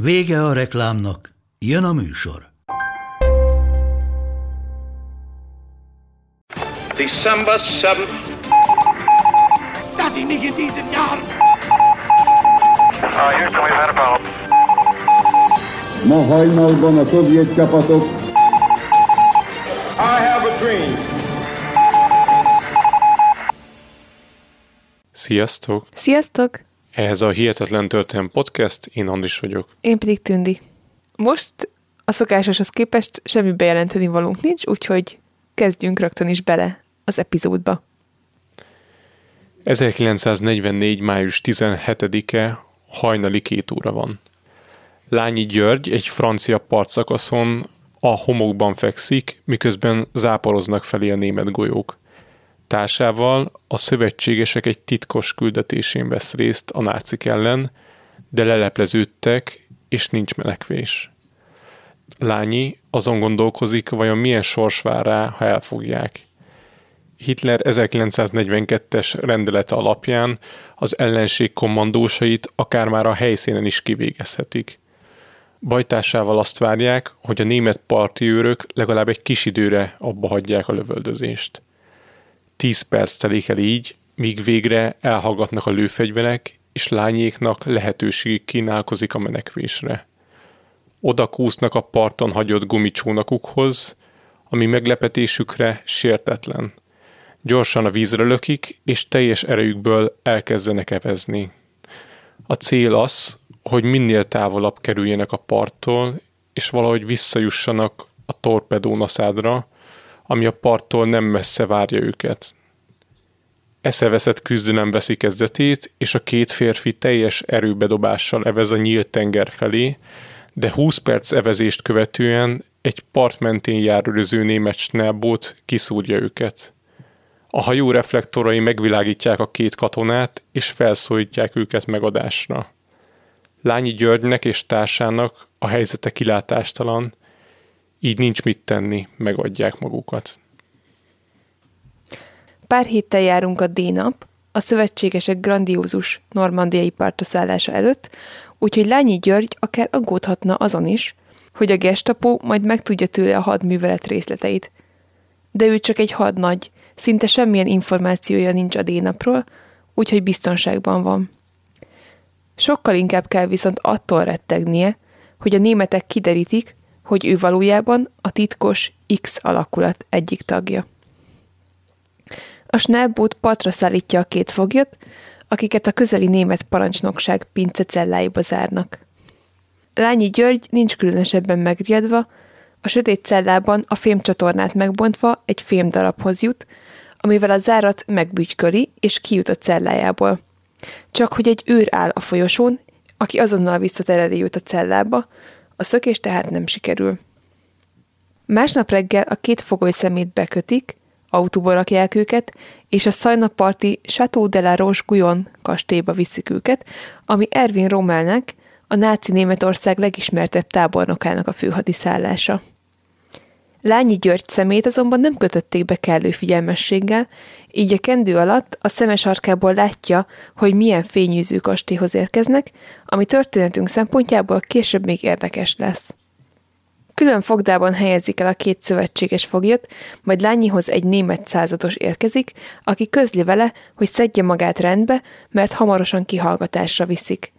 Vége a reklámnak, jön a műsor. December 7th. Dass ich mich in diesem Jahr Uh, Houston, we've had a problem. Ma hajnalban a szovjet csapatok I have a dream. Sziasztok! Sziasztok! Ez a Hihetetlen Történelem Podcast, én Andris vagyok. Én pedig Tündi. Most a szokásoshoz képest semmi bejelenteni valunk nincs, úgyhogy kezdjünk rögtön is bele az epizódba. 1944. május 17-e hajnali két óra van. Lányi György egy francia partszakaszon a homokban fekszik, miközben záporoznak felé a német golyók. Társával a szövetségesek egy titkos küldetésén vesz részt a nácik ellen, de lelepleződtek, és nincs menekvés. Lányi azon gondolkozik, vajon milyen sors vár rá, ha elfogják. Hitler 1942-es rendelete alapján az ellenség kommandósait akár már a helyszínen is kivégezhetik. Bajtásával azt várják, hogy a német parti őrök legalább egy kis időre abba hagyják a lövöldözést. Tíz perc telik el így, míg végre elhallgatnak a lőfegyverek, és lányéknak lehetőségük kínálkozik a menekvésre. Oda kúsznak a parton hagyott gumicsónakukhoz, ami meglepetésükre sértetlen. Gyorsan a vízre lökik, és teljes erejükből elkezdenek evezni. A cél az, hogy minél távolabb kerüljenek a parttól, és valahogy visszajussanak a torpedónaszádra, ami a parttól nem messze várja őket. Eszeveszett küzdelem veszi kezdetét, és a két férfi teljes erőbedobással evez a nyílt tenger felé, de 20 perc evezést követően egy part mentén járőröző német snellbót kiszúrja őket. A hajó reflektorai megvilágítják a két katonát, és felszólítják őket megadásra. Lányi Györgynek és társának a helyzete kilátástalan, így nincs mit tenni, megadják magukat. Pár héttel járunk a D-nap, a szövetségesek grandiózus normandiai partaszállása előtt, úgyhogy Lányi György akár aggódhatna azon is, hogy a gestapo majd megtudja tőle a hadművelet részleteit. De ő csak egy hadnagy, szinte semmilyen információja nincs a D-napról, úgyhogy biztonságban van. Sokkal inkább kell viszont attól rettegnie, hogy a németek kiderítik, hogy ő valójában a titkos X alakulat egyik tagja. A Schnellboot partra szállítja a két foglyot, akiket a közeli német parancsnokság pince celláiba zárnak. Lányi György nincs különösebben megriadva, a sötét cellában a fémcsatornát megbontva egy fémdarabhoz jut, amivel a zárat megbügyköli és kijut a cellájából. Csak hogy egy őr áll a folyosón, aki azonnal visszatereli őt a cellába, a szökés tehát nem sikerül. Másnap reggel a két fogoly szemét bekötik, autóba rakják őket, és a szajnaparti Chateau de la Roche Guyon kastélyba viszik őket, ami Erwin Rommelnek, a náci Németország legismertebb tábornokának a főhadiszállása. Lányi György szemét azonban nem kötötték be kellő figyelmességgel, így a kendő alatt a szemes arkából látja, hogy milyen fényűző kastélyhoz érkeznek, ami történetünk szempontjából később még érdekes lesz. Külön fogdában helyezik el a két szövetséges foglyot, majd Lányihoz egy német százados érkezik, aki közli vele, hogy szedje magát rendbe, mert hamarosan kihallgatásra viszik.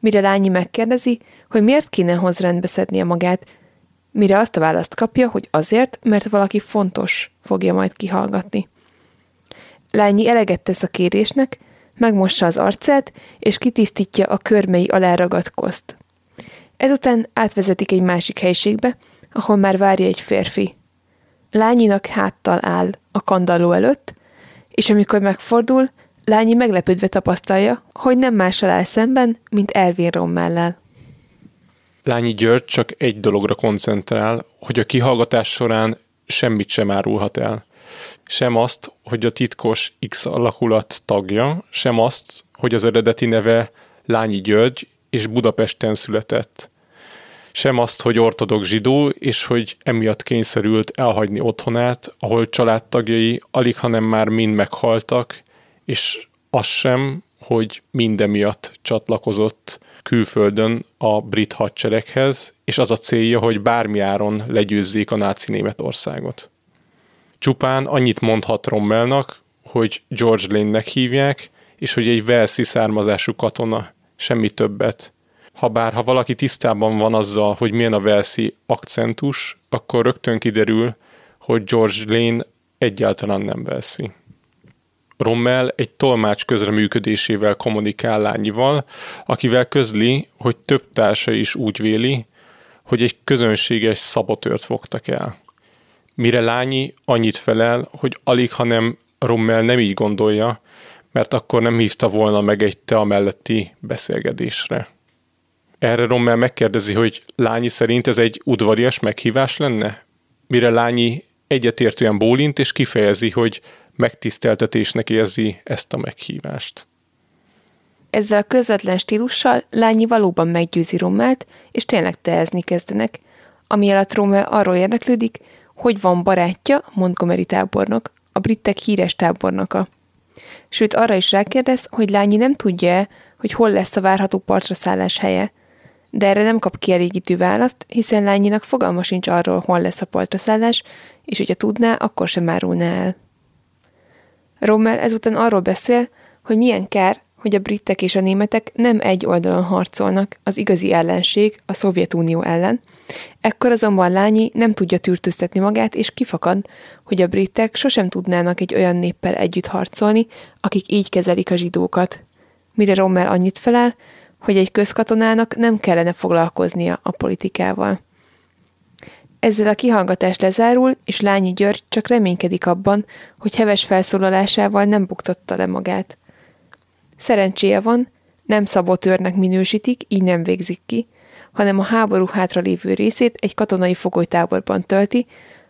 Mire Lányi megkérdezi, hogy miért kéne hoz rendbe szednie magát, mire azt a választ kapja, hogy azért, mert valaki fontos fogja majd kihallgatni. Lányi eleget tesz a kérésnek, megmossa az arcát, és kitisztítja a körmei alá ragadt koszt. Ezután átvezetik egy másik helységbe, ahol már várja egy férfi. Lányinak háttal áll a kandalló előtt, és amikor megfordul, Lányi meglepődve tapasztalja, hogy nem mással áll szemben, mint Ervin Rommellel. Lányi György csak egy dologra koncentrál, hogy a kihallgatás során semmit sem árulhat el. Sem azt, hogy a titkos X alakulat tagja, sem azt, hogy az eredeti neve Lányi György és Budapesten született. Sem azt, hogy ortodox zsidó, és hogy emiatt kényszerült elhagyni otthonát, ahol családtagjai alig, hanem már mind meghaltak, és az sem, hogy mindemiatt csatlakozott külföldön a brit hadsereghez, és az a célja, hogy bármi áron legyőzzék a náci Németországot. Csupán annyit mondhat Rommelnak, hogy George Lane-nek hívják, és hogy egy Velszi származású katona, semmi többet. Habár, ha valaki tisztában van azzal, hogy milyen a Velszi akcentus, akkor rögtön kiderül, hogy George Lane egyáltalán nem Velszi. Rommel egy tolmács közreműködésével kommunikál lányival, akivel közli, hogy több társa is úgy véli, hogy egy közönséges szabotört fogtak el. Mire Lányi annyit felel, hogy alig, hanem Rommel nem így gondolja, mert akkor nem hívta volna meg egy te melletti beszélgetésre. Erre Rommel megkérdezi, hogy Lányi szerint ez egy udvarias meghívás lenne? Mire Lányi egyetértően bólint és kifejezi, hogy megtiszteltetésnek érzi ezt a meghívást. Ezzel a közvetlen stílussal Lányi valóban meggyőzi Rommelt, és tényleg tehezni kezdenek, ami alatt Rommel arról érdeklődik, hogy van barátja, Montgomery tábornok, a britek híres tábornoka. Sőt, arra is rákérdez, hogy Lányi nem tudja hogy hol lesz a várható partra szállás helye, de erre nem kap kielégítő választ, hiszen Lányinak fogalma sincs arról, hol lesz a partra szállás, és hogyha tudná, akkor sem árulná el. Rommel ezután arról beszél, hogy milyen kár, hogy a britek és a németek nem egy oldalon harcolnak az igazi ellenség a Szovjetunió ellen. Ekkor azonban Lányi nem tudja tűrtőztetni magát, és kifakad, hogy a britek sosem tudnának egy olyan néppel együtt harcolni, akik így kezelik a zsidókat. Mire Rommel annyit felel, hogy egy közkatonának nem kellene foglalkoznia a politikával. Ezzel a kihallgatás lezárul, és Lányi György csak reménykedik abban, hogy heves felszólalásával nem buktatta le magát. Szerencséje van, nem szabotőrnek minősítik, így nem végzik ki, hanem a háború hátra lévő részét egy katonai fogolytáborban tölti,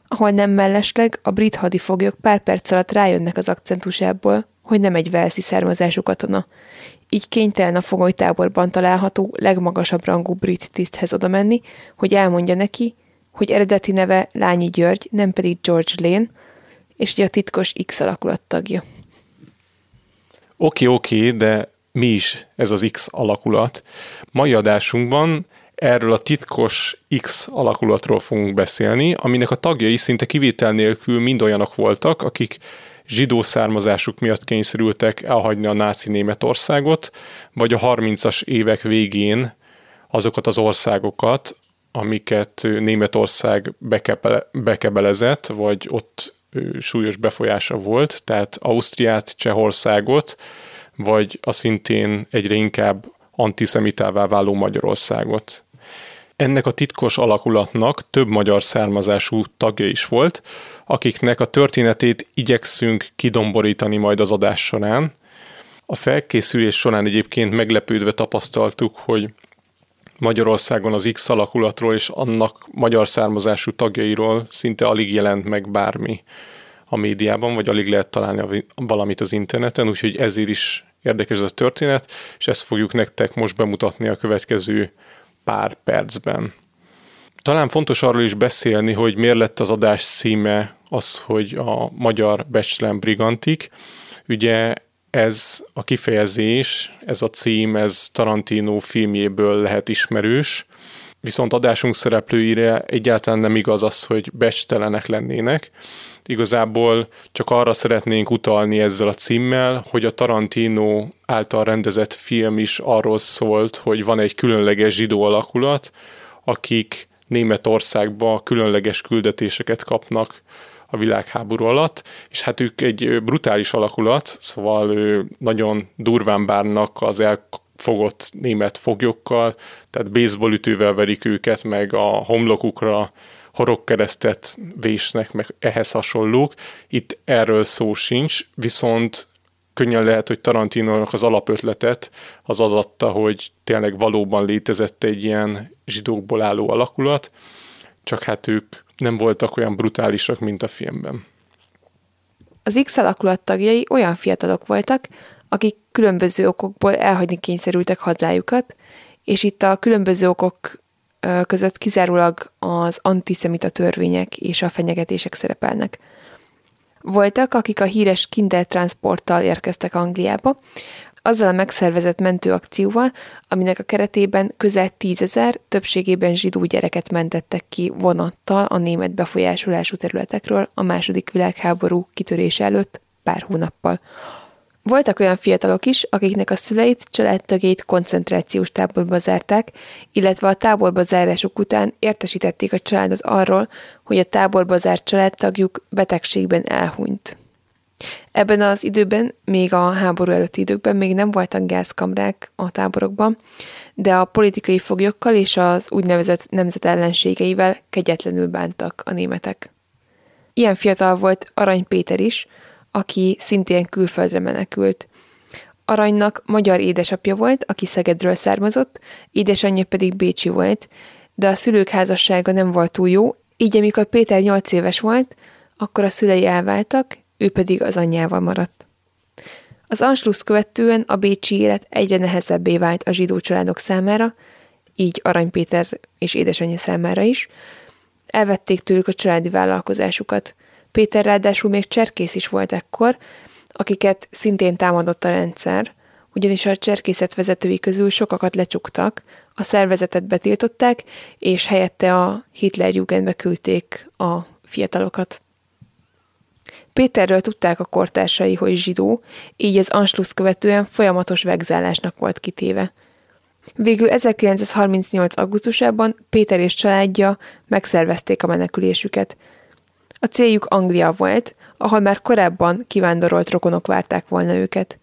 ahol nem mellesleg a brit hadifoglyok pár perc alatt rájönnek az akcentusából, hogy nem egy velszi származású katona. Így kénytelen a fogolytáborban található legmagasabb rangú brit tiszthez oda menni, hogy elmondja neki, hogy eredeti neve Lányi György, nem pedig George Lane, és hogy a titkos X alakulat tagja. Oké, oké, de mi is ez az X alakulat? Mai adásunkban erről a titkos X alakulatról fogunk beszélni, aminek a tagjai szinte kivétel nélkül mind olyanok voltak, akik zsidó származásuk miatt kényszerültek elhagyni a náci Németországot, vagy a 30-as évek végén azokat az országokat, amiket Németország bekebele, bekebelezett, vagy ott súlyos befolyása volt, tehát Ausztriát, Csehországot, vagy a szintén egyre inkább antiszemitává váló Magyarországot. Ennek a titkos alakulatnak több magyar származású tagja is volt, akiknek a történetét igyekszünk kidomborítani majd az adás során. A felkészülés során egyébként meglepődve tapasztaltuk, hogy Magyarországon az X alakulatról és annak magyar származású tagjairól szinte alig jelent meg bármi a médiában, vagy alig lehet találni valamit az interneten, úgyhogy ezért is érdekes ez a történet, és ezt fogjuk nektek most bemutatni a következő pár percben. Talán fontos arról is beszélni, hogy miért lett az adás címe az, hogy a magyar becslem brigantik. Ugye ez a kifejezés, ez a cím, ez Tarantino filmjéből lehet ismerős, viszont adásunk szereplőire egyáltalán nem igaz az, hogy becstelenek lennének. Igazából csak arra szeretnénk utalni ezzel a címmel, hogy a Tarantino által rendezett film is arról szólt, hogy van egy különleges zsidó alakulat, akik Németországba különleges küldetéseket kapnak a világháború alatt, és hát ők egy brutális alakulat, szóval nagyon durván bánnak az elfogott német foglyokkal, tehát baseball ütővel verik őket, meg a homlokukra horogkeresztet vésnek, meg ehhez hasonlók. Itt erről szó sincs, viszont könnyen lehet, hogy Tarantinónak az alapötletet az az adta, hogy tényleg valóban létezett egy ilyen zsidókból álló alakulat, csak hát ők nem voltak olyan brutálisak, mint a filmben. Az X alakulat tagjai olyan fiatalok voltak, akik különböző okokból elhagyni kényszerültek hazájukat, és itt a különböző okok között kizárólag az antiszemita törvények és a fenyegetések szerepelnek. Voltak, akik a híres Kindertransporttal érkeztek Angliába, azzal a megszervezett mentőakcióval, aminek a keretében közel tízezer, többségében zsidó gyereket mentettek ki vonattal a német befolyásolású területekről a második világháború kitörése előtt pár hónappal. Voltak olyan fiatalok is, akiknek a szüleit, családtagjait koncentrációs táborba zárták, illetve a táborba zárásuk után értesítették a családot arról, hogy a táborba zárt családtagjuk betegségben elhunyt. Ebben az időben, még a háború előtti időkben még nem voltak gázkamrák a táborokban, de a politikai foglyokkal és az úgynevezett nemzet ellenségeivel kegyetlenül bántak a németek. Ilyen fiatal volt Arany Péter is, aki szintén külföldre menekült. Aranynak magyar édesapja volt, aki Szegedről származott, édesanyja pedig Bécsi volt, de a szülők házassága nem volt túl jó, így amikor Péter nyolc éves volt, akkor a szülei elváltak, ő pedig az anyjával maradt. Az Anschluss követően a bécsi élet egyre nehezebbé vált a zsidó családok számára, így Arany Péter és édesanyja számára is. Elvették tőlük a családi vállalkozásukat. Péter ráadásul még cserkész is volt ekkor, akiket szintén támadott a rendszer, ugyanis a cserkészet vezetői közül sokakat lecsuktak, a szervezetet betiltották, és helyette a Hitlerjugendbe küldték a fiatalokat. Péterről tudták a kortársai, hogy zsidó, így az Anschluss követően folyamatos vegzálásnak volt kitéve. Végül 1938. augusztusában Péter és családja megszervezték a menekülésüket. A céljuk Anglia volt, ahol már korábban kivándorolt rokonok várták volna őket.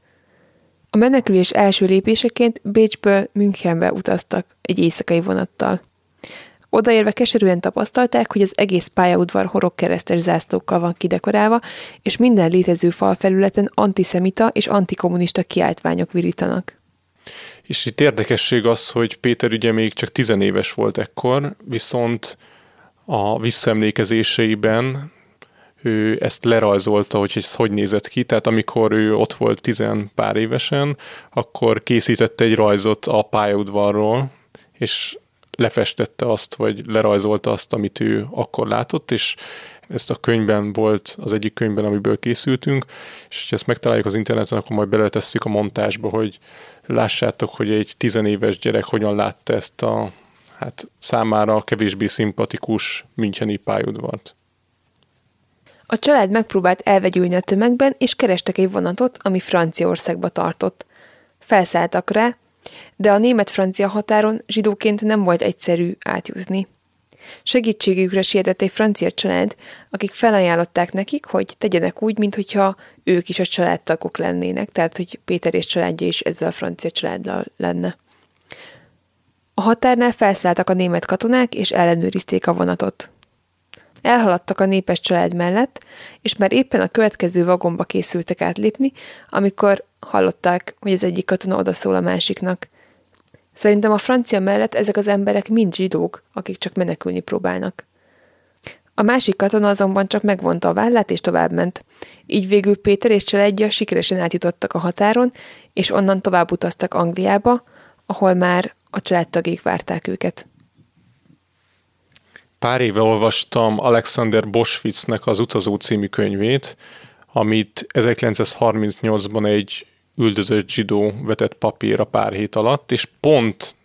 A menekülés első lépéseként Bécsből Münchenbe utaztak egy éjszakai vonattal. Odaérve keserűen tapasztalták, hogy az egész pályaudvar horog keresztes zászlókkal van kidekorálva, és minden létező falfelületen antiszemita és antikommunista kiáltványok virítanak. És itt érdekesség az, hogy Péter ugye még csak tizenéves volt ekkor, viszont a visszaemlékezéseiben ő ezt lerajzolta, hogy ez hogy nézett ki, tehát amikor ő ott volt tizen pár évesen, akkor készítette egy rajzot a pályaudvarról, és lefestette azt, vagy lerajzolta azt, amit ő akkor látott, és ezt a könyvben volt, az egyik könyvben, amiből készültünk, és ha ezt megtaláljuk az interneten, akkor majd beletesszük a montásba, hogy lássátok, hogy egy tizenéves gyerek hogyan látta ezt a hát számára kevésbé szimpatikus Müncheni pályaudvart. A család megpróbált elvegyülni a tömegben, és kerestek egy vonatot, ami Franciaországba tartott. Felszálltak rá, de a német-francia határon zsidóként nem volt egyszerű átjutni. Segítségükre sietett egy francia család, akik felajánlották nekik, hogy tegyenek úgy, mintha ők is a családtagok lennének, tehát hogy Péter és családja is ezzel a francia családdal lenne. A határnál felszálltak a német katonák, és ellenőrizték a vonatot. Elhaladtak a népes család mellett, és már éppen a következő vagomba készültek átlépni, amikor hallották, hogy az egyik katona odaszól a másiknak. Szerintem a francia mellett ezek az emberek mind zsidók, akik csak menekülni próbálnak. A másik katona azonban csak megvonta a vállát és továbbment. Így végül Péter és családja sikeresen átjutottak a határon, és onnan tovább utaztak Angliába, ahol már a családtagék várták őket. Pár éve olvastam Alexander Boschwitznek az Utazó című könyvét, amit 1938-ban egy üldözött zsidó vetett papírra pár hét alatt, és pont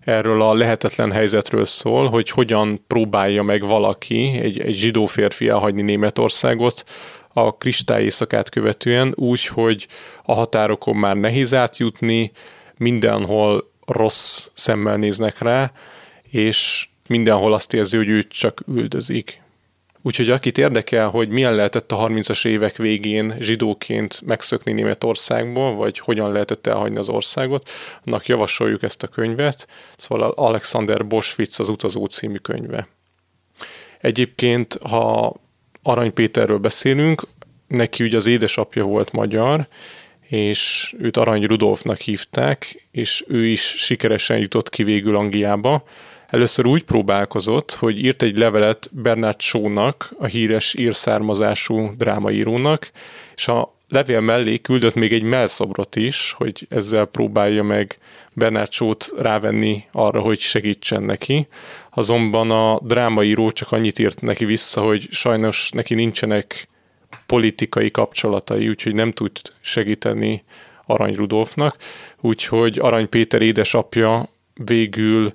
erről a lehetetlen helyzetről szól, hogy hogyan próbálja meg valaki, egy, egy zsidó férfi elhagyni Németországot a kristály éjszakát követően, úgy, hogy a határokon már nehéz átjutni, mindenhol rossz szemmel néznek rá, és mindenhol azt érzi, hogy őt csak üldözik. Úgyhogy akit érdekel, hogy milyen lehetett a 30-as évek végén zsidóként megszökni Németországból, vagy hogyan lehetett elhagyni az országot, annak javasoljuk ezt a könyvet. Szóval Alexander Boschwitz az Utazó című könyve. Egyébként, ha Arany Péterről beszélünk, neki ugye az édesapja volt magyar, és őt Arany Rudolfnak hívták, és ő is sikeresen jutott ki végül Angliába, Először úgy próbálkozott, hogy írt egy levelet Bernard Shaw-nak, a híres írszármazású drámaírónak, és a levél mellé küldött még egy melszobrot is, hogy ezzel próbálja meg Bernard Shaw-t rávenni arra, hogy segítsen neki. Azonban a drámaíró csak annyit írt neki vissza, hogy sajnos neki nincsenek politikai kapcsolatai, úgyhogy nem tud segíteni Arany Rudolfnak, úgyhogy Arany Péter édesapja végül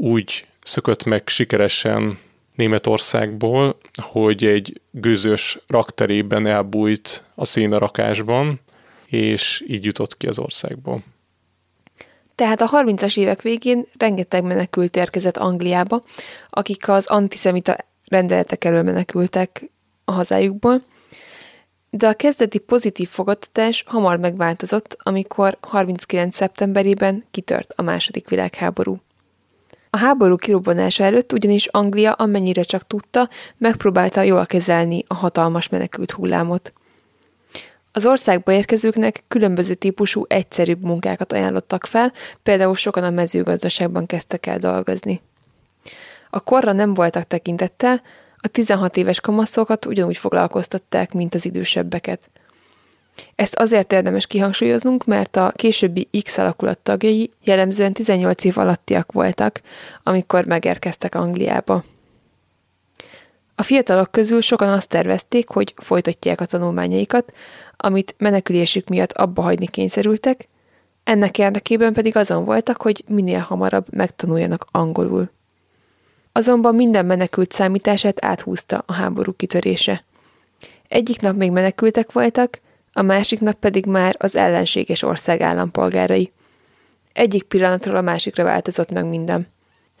úgy szökött meg sikeresen Németországból, hogy egy gőzös rakterében elbújt a szénarakásban, és így jutott ki az országból. Tehát a 30-as évek végén rengeteg menekült érkezett Angliába, akik az antiszemita rendeletek elől menekültek a hazájukból, de a kezdeti pozitív fogadtatás hamar megváltozott, amikor 39. szeptemberében kitört a második világháború. A háború kirobbanása előtt ugyanis Anglia amennyire csak tudta, megpróbálta jól kezelni a hatalmas menekült hullámot. Az országba érkezőknek különböző típusú egyszerűbb munkákat ajánlottak fel, például sokan a mezőgazdaságban kezdtek el dolgozni. A korra nem voltak tekintettel, a 16 éves kamaszokat ugyanúgy foglalkoztatták, mint az idősebbeket. Ezt azért érdemes kihangsúlyoznunk, mert a későbbi X alakulat tagjai jellemzően 18 év alattiak voltak, amikor megérkeztek Angliába. A fiatalok közül sokan azt tervezték, hogy folytatják a tanulmányaikat, amit menekülésük miatt abba hagyni kényszerültek, ennek érdekében pedig azon voltak, hogy minél hamarabb megtanuljanak angolul. Azonban minden menekült számítását áthúzta a háború kitörése. Egyik nap még menekültek voltak, a másik nap pedig már az ellenséges ország állampolgárai. Egyik pillanatról a másikra változott meg minden.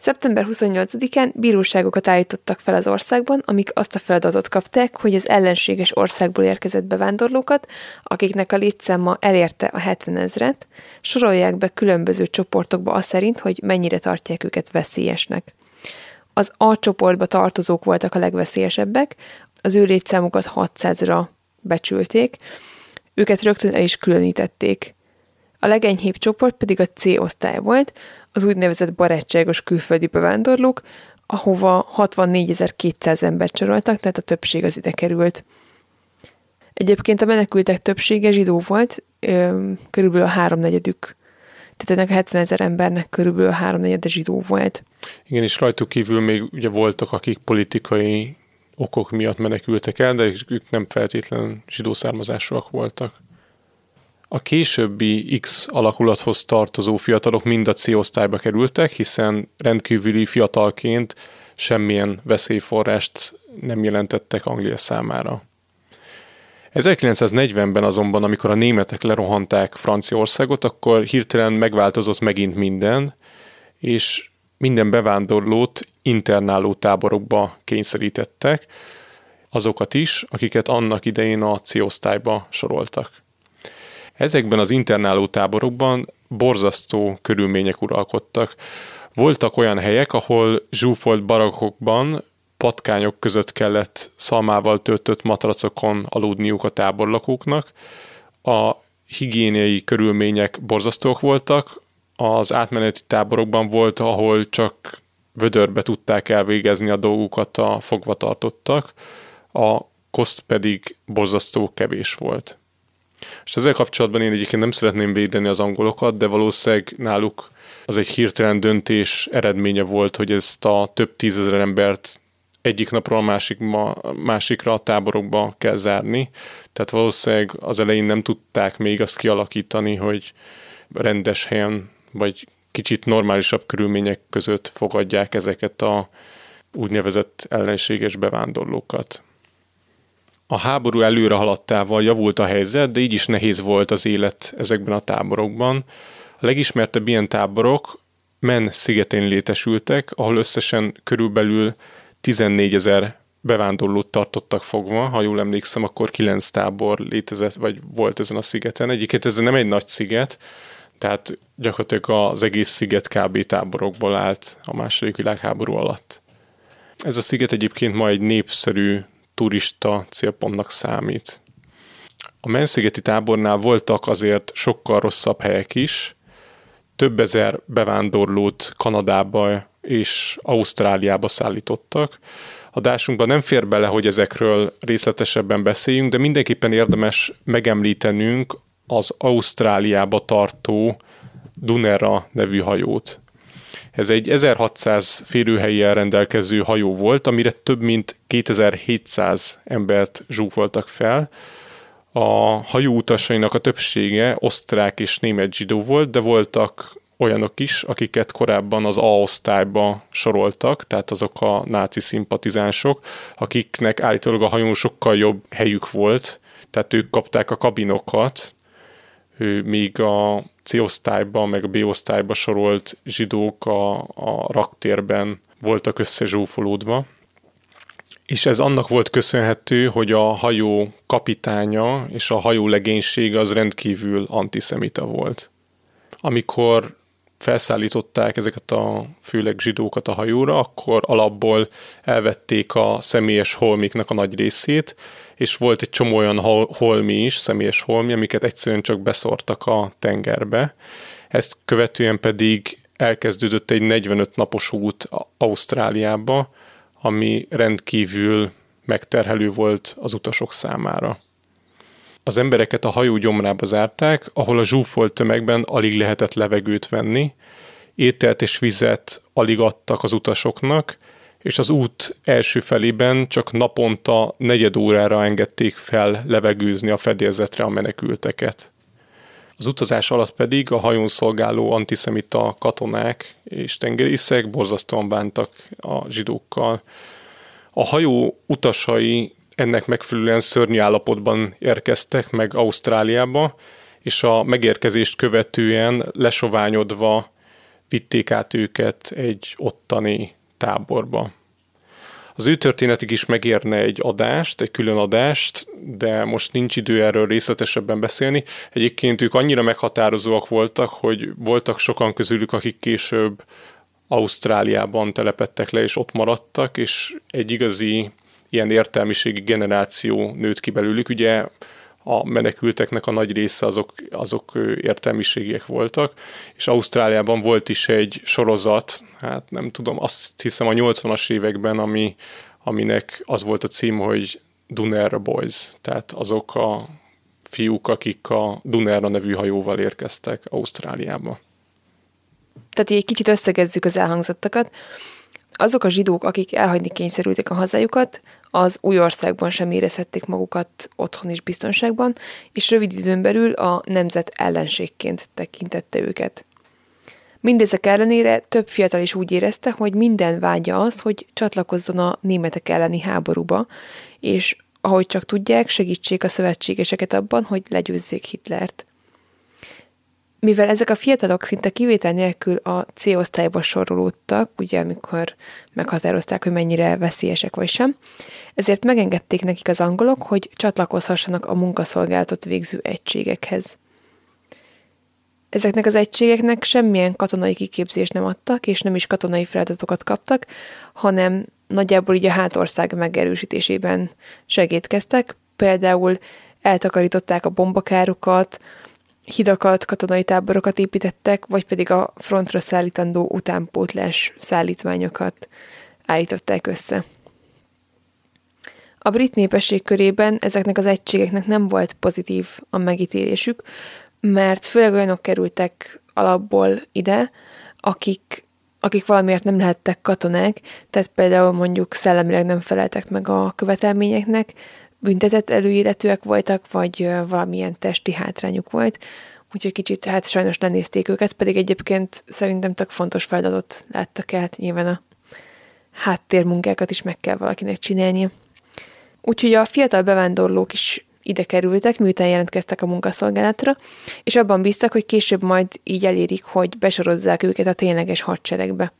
Szeptember 28-án bíróságokat állítottak fel az országban, amik azt a feladatot kapták, hogy az ellenséges országból érkezett bevándorlókat, akiknek a létszáma elérte a 70 ezret, sorolják be különböző csoportokba azt szerint, hogy mennyire tartják őket veszélyesnek. Az A csoportba tartozók voltak a legveszélyesebbek, az ő létszámukat 600-ra becsülték, őket rögtön el is különítették. A legenyhébb csoport pedig a C osztály volt, az úgynevezett barátságos külföldi bevándorlók, ahova 64.200 embert csoroltak, tehát a többség az ide került. Egyébként a menekültek többsége zsidó volt, körülbelül a háromnegyedük. Tehát ennek a 70 ezer embernek körülbelül a háromnegyede zsidó volt. Igen, és rajtuk kívül még ugye voltak, akik politikai okok miatt menekültek el, de ők nem feltétlenül zsidó származásúak voltak. A későbbi X alakulathoz tartozó fiatalok mind a C osztályba kerültek, hiszen rendkívüli fiatalként semmilyen veszélyforrást nem jelentettek Anglia számára. 1940-ben azonban, amikor a németek lerohanták Franciaországot, akkor hirtelen megváltozott megint minden, és minden bevándorlót internáló táborokba kényszerítettek, azokat is, akiket annak idején a C-osztályba soroltak. Ezekben az internáló táborokban borzasztó körülmények uralkodtak. Voltak olyan helyek, ahol zsúfolt barakokban patkányok között kellett szalmával töltött matracokon aludniuk a táborlakóknak. A higiéniai körülmények borzasztók voltak, az átmeneti táborokban volt, ahol csak vödörbe tudták elvégezni a dolgukat a fogvatartottak, a koszt pedig borzasztó kevés volt. És ezzel kapcsolatban én egyébként nem szeretném védeni az angolokat, de valószínűleg náluk az egy hirtelen döntés eredménye volt, hogy ezt a több tízezer embert egyik napról a másik, ma, másikra a táborokba kell zárni. Tehát valószínűleg az elején nem tudták még azt kialakítani, hogy rendes helyen, vagy kicsit normálisabb körülmények között fogadják ezeket a úgynevezett ellenséges bevándorlókat. A háború előre haladtával javult a helyzet, de így is nehéz volt az élet ezekben a táborokban. A legismertebb ilyen táborok Men szigetén létesültek, ahol összesen körülbelül 14 ezer bevándorlót tartottak fogva, ha jól emlékszem, akkor 9 tábor létezett, vagy volt ezen a szigeten. Egyiket ez nem egy nagy sziget, tehát gyakorlatilag az egész sziget kb. táborokból állt a második világháború alatt. Ez a sziget egyébként ma egy népszerű turista célpontnak számít. A Menszigeti tábornál voltak azért sokkal rosszabb helyek is, több ezer bevándorlót Kanadába és Ausztráliába szállítottak. Adásunkban nem fér bele, hogy ezekről részletesebben beszéljünk, de mindenképpen érdemes megemlítenünk az Ausztráliába tartó Dunera nevű hajót. Ez egy 1600 férőhelyen rendelkező hajó volt, amire több mint 2700 embert zsúfoltak fel. A hajó utasainak a többsége osztrák és német zsidó volt, de voltak olyanok is, akiket korábban az A-osztályba soroltak, tehát azok a náci szimpatizánsok, akiknek állítólag a hajón sokkal jobb helyük volt, tehát ők kapták a kabinokat, míg a C-osztályban, meg a B-osztályba sorolt zsidók a, a raktérben voltak összezsúfolódva. És ez annak volt köszönhető, hogy a hajó kapitánya és a hajó legénysége az rendkívül antiszemita volt. Amikor felszállították ezeket a főleg zsidókat a hajóra, akkor alapból elvették a személyes holmiknak a nagy részét, és volt egy csomó olyan holmi is, személyes holmi, amiket egyszerűen csak beszortak a tengerbe. Ezt követően pedig elkezdődött egy 45 napos út Ausztráliába, ami rendkívül megterhelő volt az utasok számára. Az embereket a hajó gyomrába zárták, ahol a zsúfolt tömegben alig lehetett levegőt venni, ételt és vizet alig adtak az utasoknak, és az út első felében csak naponta negyed órára engedték fel levegőzni a fedélzetre a menekülteket. Az utazás alatt pedig a hajón szolgáló antiszemita katonák és tengerészek borzasztóan bántak a zsidókkal. A hajó utasai ennek megfelelően szörnyű állapotban érkeztek meg Ausztráliába, és a megérkezést követően lesoványodva vitték át őket egy ottani táborba. Az ő történetik is megérne egy adást, egy külön adást, de most nincs idő erről részletesebben beszélni. Egyébként ők annyira meghatározóak voltak, hogy voltak sokan közülük, akik később Ausztráliában telepettek le, és ott maradtak, és egy igazi ilyen értelmiségi generáció nőtt ki belőlük. Ugye a menekülteknek a nagy része azok, azok értelmiségiek voltak, és Ausztráliában volt is egy sorozat, hát nem tudom, azt hiszem a 80-as években, ami, aminek az volt a cím, hogy Dunerra Boys, tehát azok a fiúk, akik a Dunerra nevű hajóval érkeztek Ausztráliába. Tehát, hogy egy kicsit összegezzük az elhangzottakat, azok a zsidók, akik elhagyni kényszerültek a hazájukat, az új országban sem érezhették magukat otthon is biztonságban, és rövid időn belül a nemzet ellenségként tekintette őket. Mindezek ellenére több fiatal is úgy érezte, hogy minden vágya az, hogy csatlakozzon a németek elleni háborúba, és ahogy csak tudják, segítsék a szövetségeseket abban, hogy legyőzzék Hitlert. Mivel ezek a fiatalok szinte kivétel nélkül a C-osztályba sorolódtak, ugye amikor meghatározták, hogy mennyire veszélyesek vagy sem, ezért megengedték nekik az angolok, hogy csatlakozhassanak a munkaszolgálatot végző egységekhez. Ezeknek az egységeknek semmilyen katonai kiképzést nem adtak, és nem is katonai feladatokat kaptak, hanem nagyjából így a hátország megerősítésében segítkeztek, például eltakarították a bombakárukat, hidakat, katonai táborokat építettek, vagy pedig a frontra szállítandó utánpótlás szállítmányokat állították össze. A brit népesség körében ezeknek az egységeknek nem volt pozitív a megítélésük, mert főleg olyanok kerültek alapból ide, akik, akik valamiért nem lehettek katonák, tehát például mondjuk szellemileg nem feleltek meg a követelményeknek, büntetett előéletűek voltak, vagy valamilyen testi hátrányuk volt, úgyhogy kicsit hát sajnos lenézték őket, pedig egyébként szerintem tök fontos feladatot láttak el, nyilván a háttérmunkákat is meg kell valakinek csinálnia. Úgyhogy a fiatal bevándorlók is ide kerültek, miután jelentkeztek a munkaszolgálatra, és abban bíztak, hogy később majd így elérik, hogy besorozzák őket a tényleges hadseregbe.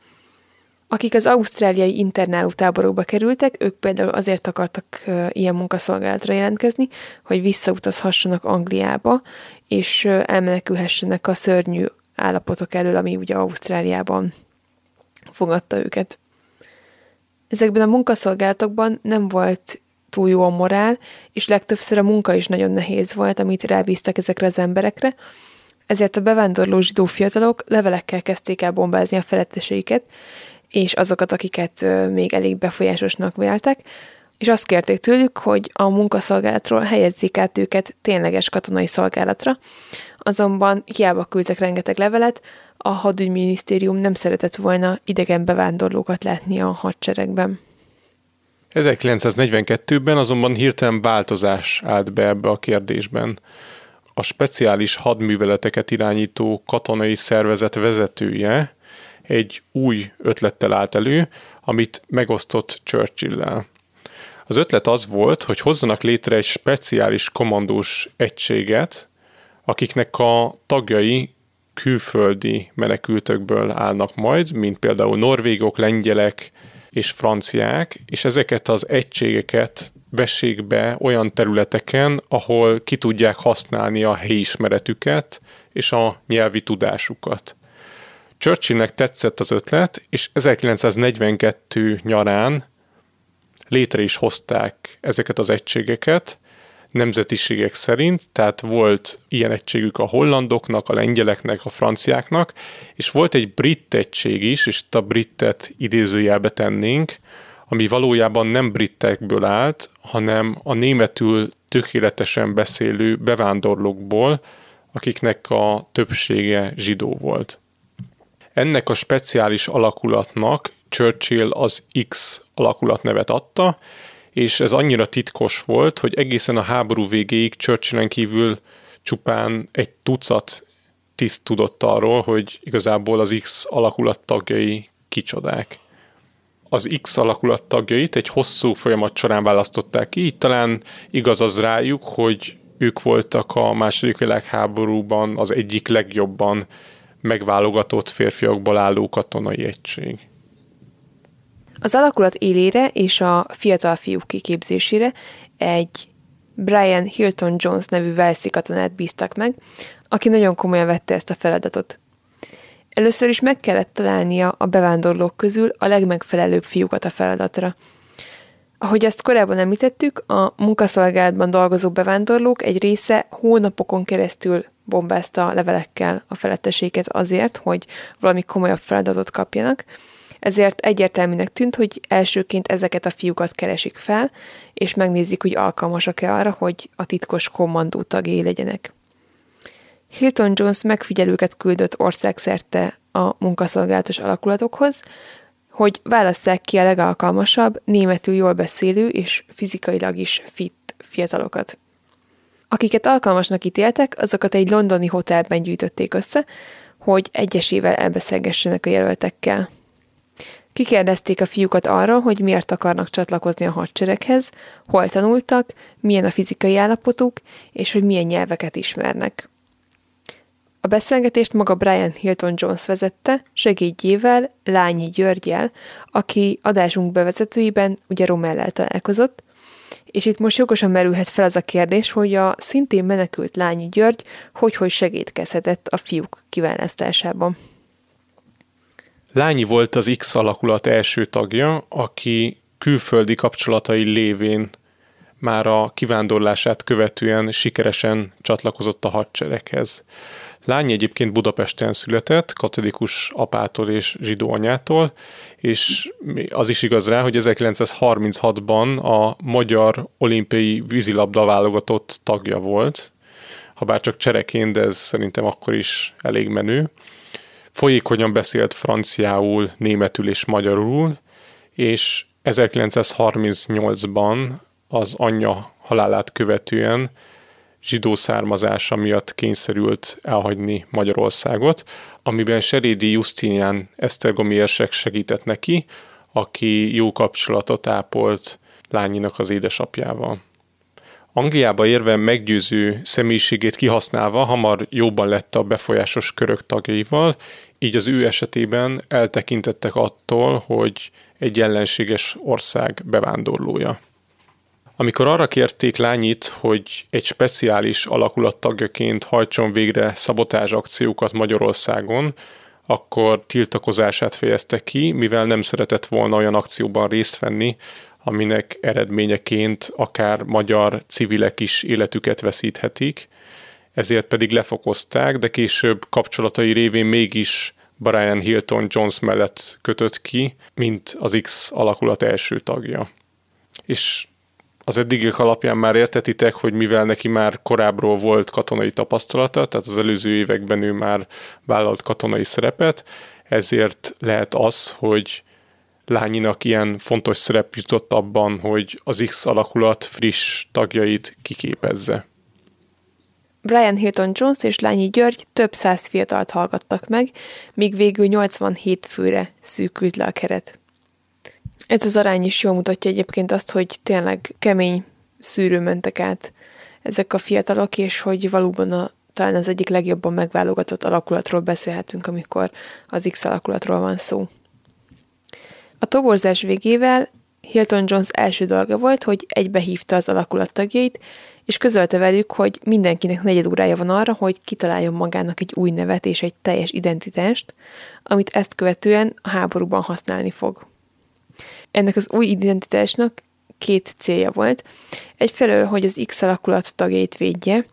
Akik az ausztráliai internáló táborokba kerültek, ők például azért akartak ilyen munkaszolgálatra jelentkezni, hogy visszautazhassanak Angliába, és elmenekülhessenek a szörnyű állapotok elől, ami ugye Ausztráliában fogadta őket. Ezekben a munkaszolgálatokban nem volt túl jó a morál, és legtöbbször a munka is nagyon nehéz volt, amit rábíztak ezekre az emberekre, ezért a bevándorló zsidó fiatalok levelekkel kezdték el bombázni a feletteseiket, és azokat, akiket még elég befolyásosnak véltek, és azt kérték tőlük, hogy a munkaszolgálatról helyezzék át őket tényleges katonai szolgálatra, azonban hiába küldtek rengeteg levelet, a hadügyminisztérium nem szeretett volna idegen bevándorlókat látni a hadseregben. 1942-ben azonban hirtelen változás állt be ebbe a kérdésben. A speciális hadműveleteket irányító katonai szervezet vezetője egy új ötlettel állt elő, amit megosztott Churchill-lel. Az ötlet az volt, hogy hozzanak létre egy speciális kommandós egységet, akiknek a tagjai külföldi menekültökből állnak majd, mint például norvégok, lengyelek és franciák, és ezeket az egységeket vessék be olyan területeken, ahol ki tudják használni a helyismeretüket és a nyelvi tudásukat. Churchillnek tetszett az ötlet, és 1942 nyarán létre is hozták ezeket az egységeket, nemzetiségek szerint, tehát volt ilyen egységük a hollandoknak, a lengyeleknek, a franciáknak, és volt egy brit egység is, és itt a britet idézőjelbe tennénk, ami valójában nem britekből állt, hanem a németül tökéletesen beszélő bevándorlókból, akiknek a többsége zsidó volt. Ennek a speciális alakulatnak Churchill az X alakulat nevet adta, és ez annyira titkos volt, hogy egészen a háború végéig Churchillen kívül csupán egy tucat tiszt tudott arról, hogy igazából az X alakulat tagjai kicsodák. Az X alakulat tagjait egy hosszú folyamat során választották ki, így talán igaz az rájuk, hogy ők voltak a második világháborúban az egyik legjobban megválogatott férfiakból álló katonai egység. Az alakulat élére és a fiatal fiúk kiképzésére egy Brian Hilton Jones nevű Velszi katonát bíztak meg, aki nagyon komolyan vette ezt a feladatot. Először is meg kellett találnia a bevándorlók közül a legmegfelelőbb fiúkat a feladatra. Ahogy azt korábban említettük, a munkaszolgálatban dolgozó bevándorlók egy része hónapokon keresztül bombázta levelekkel a feletteséget azért, hogy valami komolyabb feladatot kapjanak, ezért egyértelműnek tűnt, hogy elsőként ezeket a fiúkat keresik fel, és megnézik, hogy alkalmasak-e arra, hogy a titkos kommandó tagjai legyenek. Hilton Jones megfigyelőket küldött országszerte a munkaszolgálatos alakulatokhoz, hogy válasszák ki a legalkalmasabb, németül jól beszélő és fizikailag is fit fiatalokat. Akiket alkalmasnak ítéltek, azokat egy londoni hotelben gyűjtötték össze, hogy egyesével elbeszélgessenek a jelöltekkel. Kikérdezték a fiúkat arra, hogy miért akarnak csatlakozni a hadsereghez, hol tanultak, milyen a fizikai állapotuk, és hogy milyen nyelveket ismernek. A beszélgetést maga Brian Hilton Jones vezette, segédjével, Lányi Györgyel, aki adásunk bevezetőiben ugye Romellel találkozott, és itt most jogosan merülhet fel az a kérdés, hogy a szintén menekült Lányi György hogy-hogy segítkezhetett a fiúk kiválasztásában. Lányi volt az X alakulat első tagja, aki külföldi kapcsolatai lévén már a kivándorlását követően sikeresen csatlakozott a hadsereghez. Lány egyébként Budapesten született, katolikus apától és zsidó anyától, és az is igaz rá, hogy 1936-ban a magyar olimpiai vízilabda válogatott tagja volt, ha bár csak csereként, de ez szerintem akkor is elég menő. Folyékonyan beszélt franciául, németül és magyarul, és 1938-ban az anyja halálát követően zsidó származása miatt kényszerült elhagyni Magyarországot, amiben Serédi Justinian Esztergomi érsek segített neki, aki jó kapcsolatot ápolt lányinak az édesapjával. Angliába érve meggyőző személyiségét kihasználva hamar jóban lett a befolyásos körök tagjaival, így az ő esetében eltekintettek attól, hogy egy ellenséges ország bevándorlója. Amikor arra kérték lányit, hogy egy speciális alakulat tagjaként hajtson végre szabotázs akciókat Magyarországon, akkor tiltakozását fejezte ki, mivel nem szeretett volna olyan akcióban részt venni, aminek eredményeként akár magyar civilek is életüket veszíthetik, ezért pedig lefokozták, de később kapcsolatai révén mégis Brian Hilton Jones mellett kötött ki, mint az X alakulat első tagja. És az eddigek alapján már értetitek, hogy mivel neki már korábbról volt katonai tapasztalata, tehát az előző években ő már vállalt katonai szerepet, ezért lehet az, hogy lányinak ilyen fontos szerep jutott abban, hogy az X alakulat friss tagjait kiképezze. Brian Hilton Jones és Lányi György több száz fiatalt hallgattak meg, míg végül 87 főre szűkült le a keret. Ez az arány is jól mutatja egyébként azt, hogy tényleg kemény szűrő mentek át ezek a fiatalok, és hogy valóban a, talán az egyik legjobban megválogatott alakulatról beszélhetünk, amikor az X alakulatról van szó. A toborzás végével Hilton Jones első dolga volt, hogy egybehívta az alakulat tagjait, és közölte velük, hogy mindenkinek negyed órája van arra, hogy kitaláljon magának egy új nevet és egy teljes identitást, amit ezt követően a háborúban használni fog. Ennek az új identitásnak két célja volt. Egyfelől, hogy az X alakulat tagjait védje,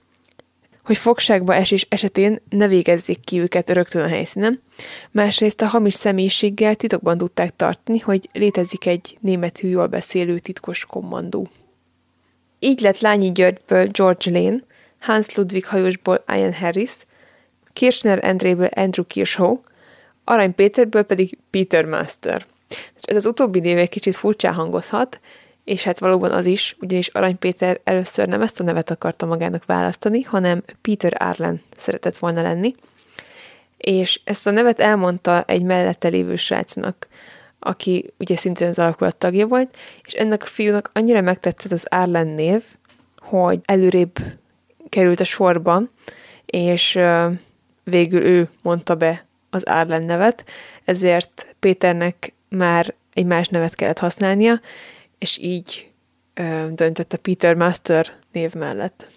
hogy fogságba esés esetén ne végezzék ki őket rögtön a helyszínen. Másrészt a hamis személyiséggel titokban tudták tartani, hogy létezik egy németül jól beszélő titkos kommandó. Így lett Lányi Györgyből George Lane, Hans Ludwig hajosból Ian Harris, Kirchner Andréből Andrew Kirschhow, Arany Péterből pedig Peter Master. Ez az utóbbi név egy kicsit furcsán hangozhat, és hát valóban az is, ugyanis Arany Péter először nem ezt a nevet akarta magának választani, hanem Peter Arlen szeretett volna lenni, és ezt a nevet elmondta egy mellette lévő srácnak, aki ugye szintén az alakulat tagja volt, és ennek a fiúnak annyira megtetszett az Arlen név, hogy előrébb került a sorba, és végül ő mondta be az Arlen nevet, ezért Péternek már egy más nevet kellett használnia, és így ö, döntött a Peter Master név mellett.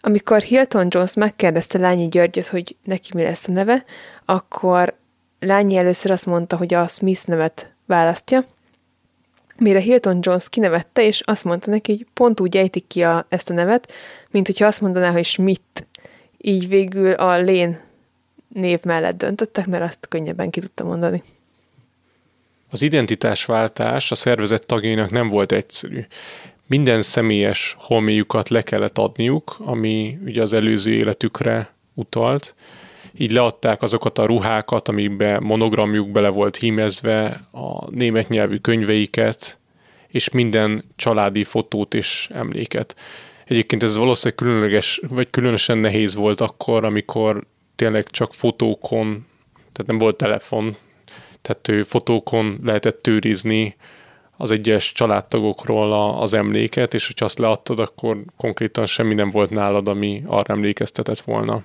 Amikor Hilton Jones megkérdezte Lányi Györgyöt, hogy neki mi lesz a neve, akkor Lányi először azt mondta, hogy a Smith nevet választja, mire Hilton Jones kinevette, és azt mondta neki, hogy pont úgy ejtik ki a, ezt a nevet, mint hogyha azt mondaná, hogy Schmidt. Így végül a Lén név mellett döntöttek, mert azt könnyebben ki tudta mondani. Az identitásváltás a szervezet tagjainak nem volt egyszerű. Minden személyes holméjukat le kellett adniuk, ami ugye az előző életükre utalt. Így leadták azokat a ruhákat, amikbe monogramjuk bele volt hímezve, a német nyelvű könyveiket, és minden családi fotót és emléket. Egyébként ez valószínűleg különleges, vagy különösen nehéz volt akkor, amikor tényleg csak fotókon, tehát nem volt telefon, tehát fotókon lehetett tőrizni az egyes családtagokról az emléket, és hogyha azt leadtad, akkor konkrétan semmi nem volt nálad, ami arra emlékeztetett volna.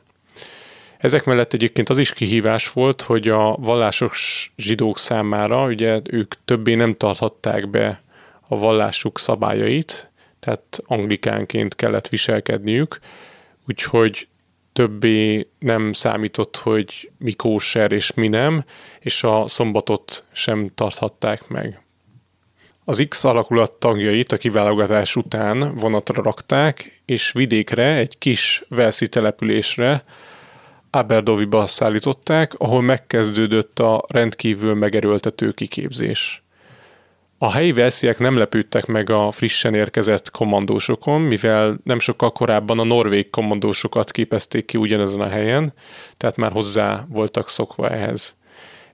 Ezek mellett egyébként az is kihívás volt, hogy a vallásos zsidók számára, ugye ők többé nem tarthatták be a vallásuk szabályait, tehát anglikánként kellett viselkedniük, úgyhogy többé nem számított, hogy mi kóser és mi nem, és a szombatot sem tarthatták meg. Az X alakulat tagjait a kiválogatás után vonatra rakták, és vidékre, egy kis Velszi településre, Aberdoviba szállították, ahol megkezdődött a rendkívül megerőltető kiképzés. A helyi velsziek nem lepődtek meg a frissen érkezett kommandósokon, mivel nem sokkal korábban a norvég kommandósokat képezték ki ugyanezen a helyen, tehát már hozzá voltak szokva ehhez.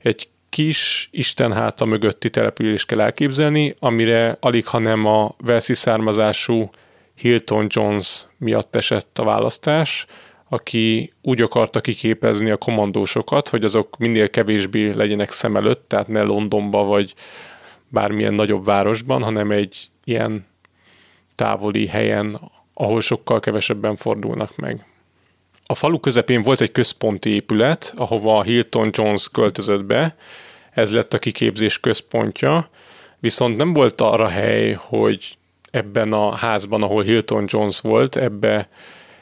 Egy kis Isten háta mögötti település kell elképzelni, amire alig ha nem a Velszi származású Hilton Jones miatt esett a választás, aki úgy akarta kiképezni a kommandósokat, hogy azok minél kevésbé legyenek szem előtt, tehát ne Londonba vagy bármilyen nagyobb városban, hanem egy ilyen távoli helyen, ahol sokkal kevesebben fordulnak meg. A falu közepén volt egy központi épület, ahova Hilton Jones költözött be, ez lett a kiképzés központja, viszont nem volt arra hely, hogy ebben a házban, ahol Hilton Jones volt, ebbe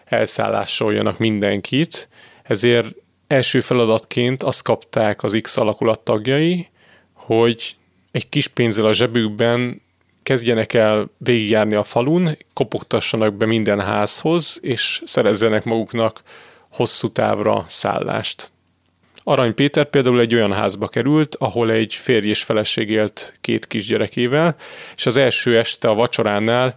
elszállásoljanak mindenkit, ezért első feladatként azt kapták az X alakulat tagjai, hogy egy kis pénzzel a zsebükben kezdjenek el végigjárni a falun, kopogtassanak be minden házhoz, és szerezzenek maguknak hosszú távra szállást. Arany Péter például egy olyan házba került, ahol egy férj és feleség élt két kisgyerekével, és az első este a vacsoránál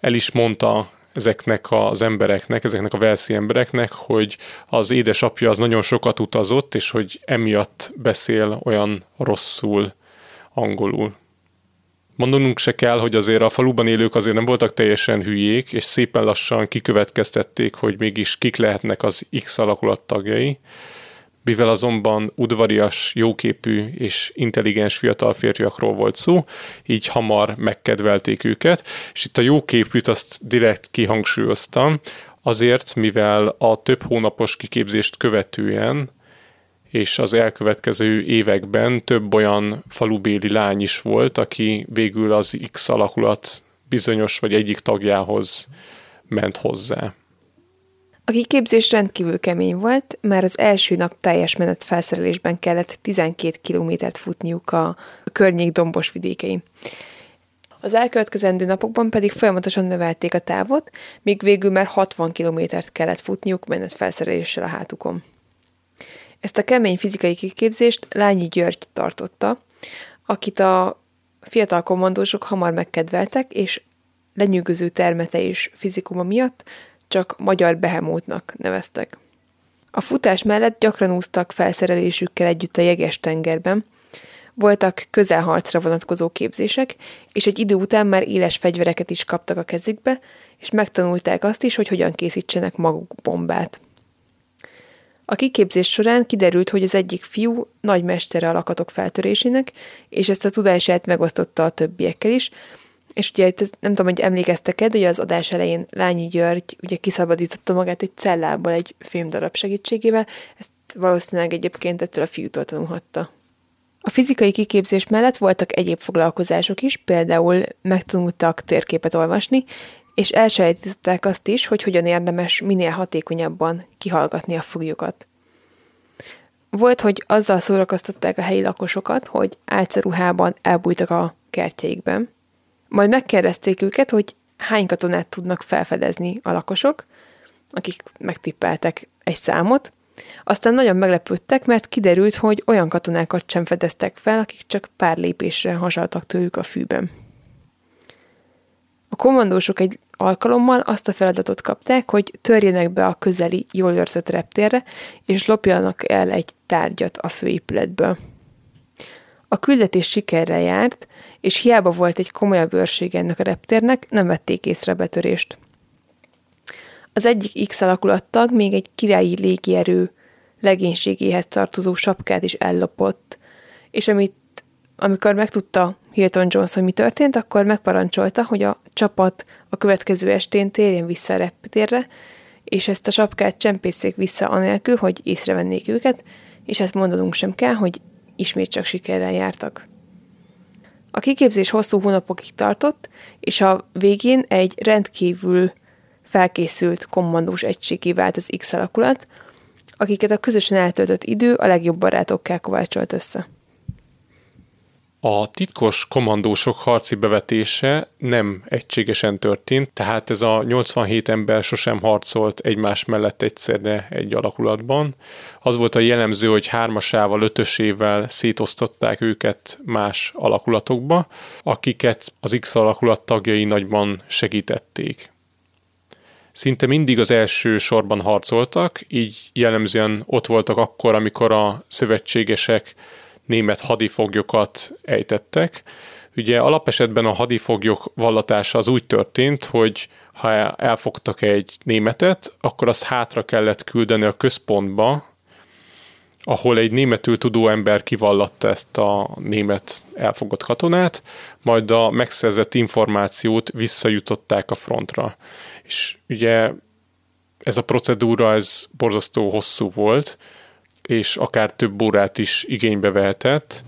el is mondta ezeknek az embereknek, ezeknek a velszi embereknek, hogy az édesapja az nagyon sokat utazott, és hogy emiatt beszél olyan rosszul angolul. Mondanunk se kell, hogy azért a faluban élők azért nem voltak teljesen hülyék, és szépen lassan kikövetkeztették, hogy mégis kik lehetnek az X alakulat tagjai, mivel azonban udvarias, jóképű és intelligens fiatal férfiakról volt szó, így hamar megkedvelték őket, és itt a jóképűt azt direkt kihangsúlyoztam, azért, mivel a több hónapos kiképzést követően és az elkövetkező években több olyan falubéli lány is volt, aki végül az X alakulat bizonyos vagy egyik tagjához ment hozzá. A kiképzés rendkívül kemény volt, már az első nap teljes menet felszerelésben kellett 12 kilométert futniuk a környék dombos vidékein. Az elkövetkezendő napokban pedig folyamatosan növelték a távot, míg végül már 60 kilométert kellett futniuk menet felszereléssel a hátukon. Ezt a kemény fizikai kiképzést Lányi György tartotta, akit a fiatal kommandósok hamar megkedveltek, és lenyűgöző termete és fizikuma miatt csak magyar behemótnak neveztek. A futás mellett gyakran úztak felszerelésükkel együtt a jeges tengerben, voltak közelharcra vonatkozó képzések, és egy idő után már éles fegyvereket is kaptak a kezükbe, és megtanulták azt is, hogy hogyan készítsenek maguk bombát. A kiképzés során kiderült, hogy az egyik fiú nagy mestere a lakatok feltörésének, és ezt a tudását megosztotta a többiekkel is, és ugye itt nem tudom, hogy emlékeztek-e, de az adás elején Lányi György ugye kiszabadította magát egy cellából egy filmdarab segítségével, ezt valószínűleg egyébként ettől a fiútól tanulhatta. A fizikai kiképzés mellett voltak egyéb foglalkozások is, például megtanultak térképet olvasni, és elsajátították azt is, hogy hogyan érdemes minél hatékonyabban kihallgatni a foglyokat. Volt, hogy azzal szórakoztatták a helyi lakosokat, hogy álceruhában elbújtak a kertjeikben, majd megkérdezték őket, hogy hány katonát tudnak felfedezni a lakosok, akik megtippeltek egy számot, aztán nagyon meglepődtek, mert kiderült, hogy olyan katonákat sem fedeztek fel, akik csak pár lépésre hasaltak tőlük a fűben. A kommandósok egy alkalommal azt a feladatot kapták, hogy törjenek be a közeli, jól őrzött reptérre, és lopjanak el egy tárgyat a főépületből. A küldetés sikerrel járt, és hiába volt egy komolyabb őrség ennek a reptérnek, nem vették észre betörést. Az egyik X alakulattag még egy királyi légierő legénységéhez tartozó sapkát is ellopott, és amit, amikor megtudta Hilton Jones, hogy mi történt, akkor megparancsolta, hogy a csapat a következő estén térjen vissza a reptérre, és ezt a sapkát csempészék vissza anélkül, hogy észrevennék őket, és ezt mondanunk sem kell, hogy ismét csak sikerrel jártak. A kiképzés hosszú hónapokig tartott, és a végén egy rendkívül felkészült kommandós egységé vált az X alakulat, akiket a közösen eltöltött idő a legjobb barátokká kovácsolt össze. A titkos kommandósok harci bevetése nem egységesen történt, tehát ez a 87 ember sosem harcolt egymás mellett egyszerre egy alakulatban. Az volt a jellemző, hogy hármasával, ötösével szétosztották őket más alakulatokba, akiket az X alakulat tagjai nagyban segítették. Szinte mindig az első sorban harcoltak, így jellemzően ott voltak akkor, amikor a szövetségesek német hadifoglyokat ejtettek. Ugye alapesetben a hadifoglyok vallatása az úgy történt, hogy ha elfogtak egy németet, akkor azt hátra kellett küldeni a központba, ahol egy németül tudó ember kivallatta ezt a német elfogott katonát, majd a megszerzett információt visszajutották a frontra. És ugye ez a procedúra, ez borzasztó hosszú volt, és akár több órát is igénybe vehetett,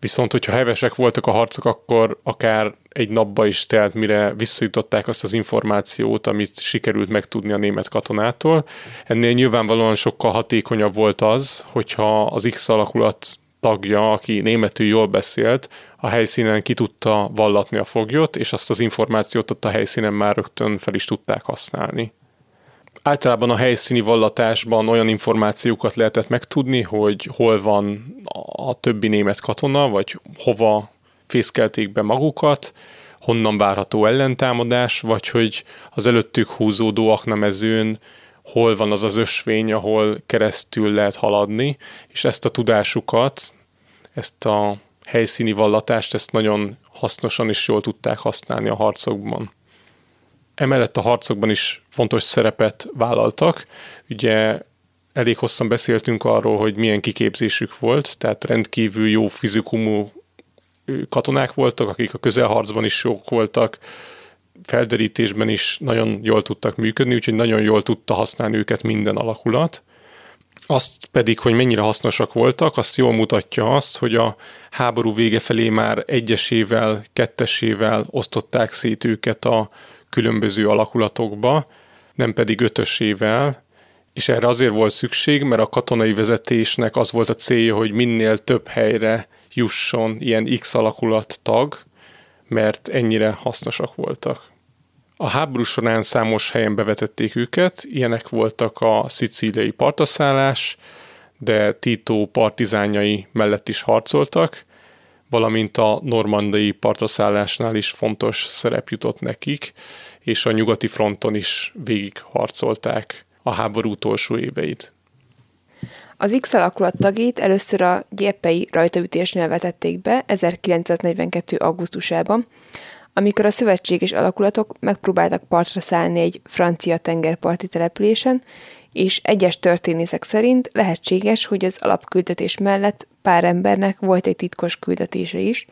viszont hogyha hevesek voltak a harcok, akkor akár egy napba is telt, mire visszajutották azt az információt, amit sikerült megtudni a német katonától. Ennél nyilvánvalóan sokkal hatékonyabb volt az, hogyha az X alakulat tagja, aki németül jól beszélt, a helyszínen ki tudta vallatni a foglyot, és azt az információt ott a helyszínen már rögtön fel is tudták használni. Általában a helyszíni vallatásban olyan információkat lehetett megtudni, hogy hol van a többi német katona, vagy hova fészkelték be magukat, honnan várható ellentámadás, vagy hogy az előttük húzódó aknamezőn hol van az az ösvény, ahol keresztül lehet haladni, és ezt a tudásukat, ezt a helyszíni vallatást, ezt nagyon hasznosan és jól tudták használni a harcokban. Emellett a harcokban is fontos szerepet vállaltak. Ugye elég hosszan beszéltünk arról, hogy milyen kiképzésük volt, tehát rendkívül jó fizikumú katonák voltak, akik a közelharcban is jók voltak, felderítésben is nagyon jól tudtak működni, úgyhogy nagyon jól tudta használni őket minden alakulat. Azt pedig, hogy mennyire hasznosak voltak, azt jól mutatja azt, hogy a háború vége felé már egyesével, kettesével osztották szét őket a különböző alakulatokba, nem pedig ötösével, és erre azért volt szükség, mert a katonai vezetésnek az volt a célja, hogy minél több helyre jusson ilyen X alakulat tag, mert ennyire hasznosak voltak. A háború során számos helyen bevetették őket, ilyenek voltak a szicíliai partaszállás, de Tito partizányai mellett is harcoltak, valamint a normandai partaszállásnál is fontos szerep jutott nekik, és a nyugati fronton is végig harcolták a háború utolsó éveit. Az X alakulat tagjait először a gyepei rajtaütésnél vetették be 1942. augusztusában, amikor a szövetséges alakulatok megpróbáltak partra szállni egy francia tengerparti településen, és egyes történészek szerint lehetséges, hogy az alapküldetés mellett pár embernek volt egy titkos küldetése is,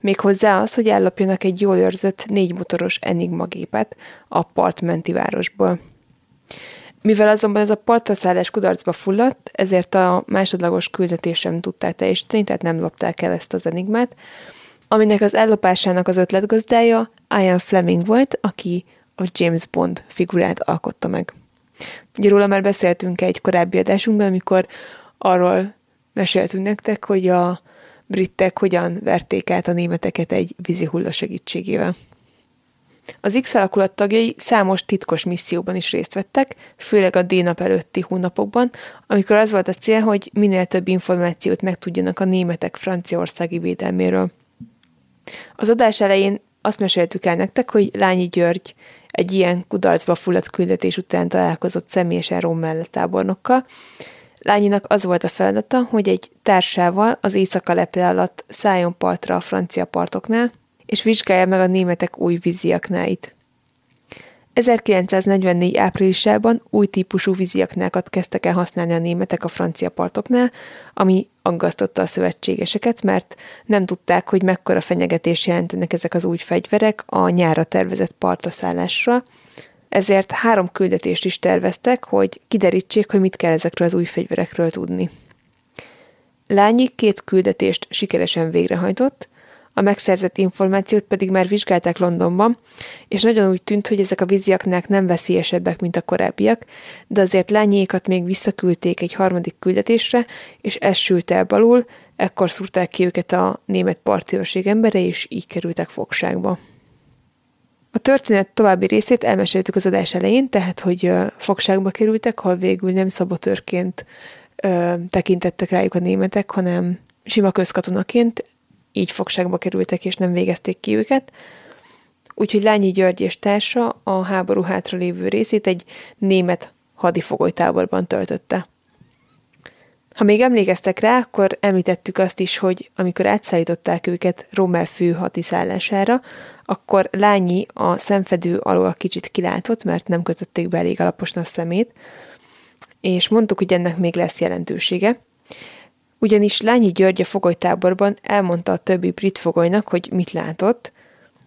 méghozzá az, hogy ellopjanak egy jól őrzött négy motoros Enigma gépet a partmenti városból. Mivel azonban ez a partraszállás kudarcba fulladt, ezért a másodlagos küldetést sem tudták teljesíteni, tehát nem lopták el ezt az enigmát, aminek az ellopásának az ötletgazdája Ian Fleming volt, aki a James Bond figurát alkotta meg. Ugye róla már beszéltünk egy korábbi adásunkban, amikor arról meséltünk nektek, hogy a britek hogyan verték át a németeket egy vízi hulla segítségével. Az X alakulat tagjai számos titkos misszióban is részt vettek, főleg a D-nap előtti hónapokban, amikor az volt a cél, hogy minél több információt megtudjanak a németek franciaországi védelméről. Az adás elején azt meséltük el nektek, hogy Lányi György egy ilyen kudarcba fulladt küldetés után találkozott személyesen Rommel tábornokkal. Lányinak az volt a feladata, hogy egy társával az éjszaka leple alatt szálljon partra a francia partoknál, és vizsgálja meg a németek új víziaknáit. 1944 áprilisában új típusú víziaknákat kezdtek el használni a németek a francia partoknál, ami aggasztotta a szövetségeseket, mert nem tudták, hogy mekkora fenyegetés jelentenek ezek az új fegyverek a nyára tervezett partaszállásra, ezért három küldetést is terveztek, hogy kiderítsék, hogy mit kell ezekről az új fegyverekről tudni. Lányi két küldetést sikeresen végrehajtott, a megszerzett információt pedig már vizsgálták Londonban, és nagyon úgy tűnt, hogy ezek a víziaknák nem veszélyesebbek, mint a korábbiak, de azért lányékat még visszaküldték egy harmadik küldetésre, és ez sült el balul, ekkor szúrták ki őket a német partőrség embere, és így kerültek fogságba. A történet további részét elmeséltük az adás elején, tehát, hogy fogságba kerültek, hol végül nem szabotőrként tekintettek rájuk a németek, hanem sima közkatonaként, így fogságba kerültek és nem végezték ki őket. Úgyhogy Lányi György és társa a háború hátralévő részét egy német hadifogolytáborban töltötte. Ha még emlékeztek rá, akkor említettük azt is, hogy amikor átszállították őket Rommel fő hadiszállására, akkor Lányi a szemfedő alól kicsit kilátott, mert nem kötötték be elég alaposan a szemét, és mondtuk, hogy ennek még lesz jelentősége. Ugyanis Lányi György a fogolytáborban elmondta a többi brit fogolynak, hogy mit látott,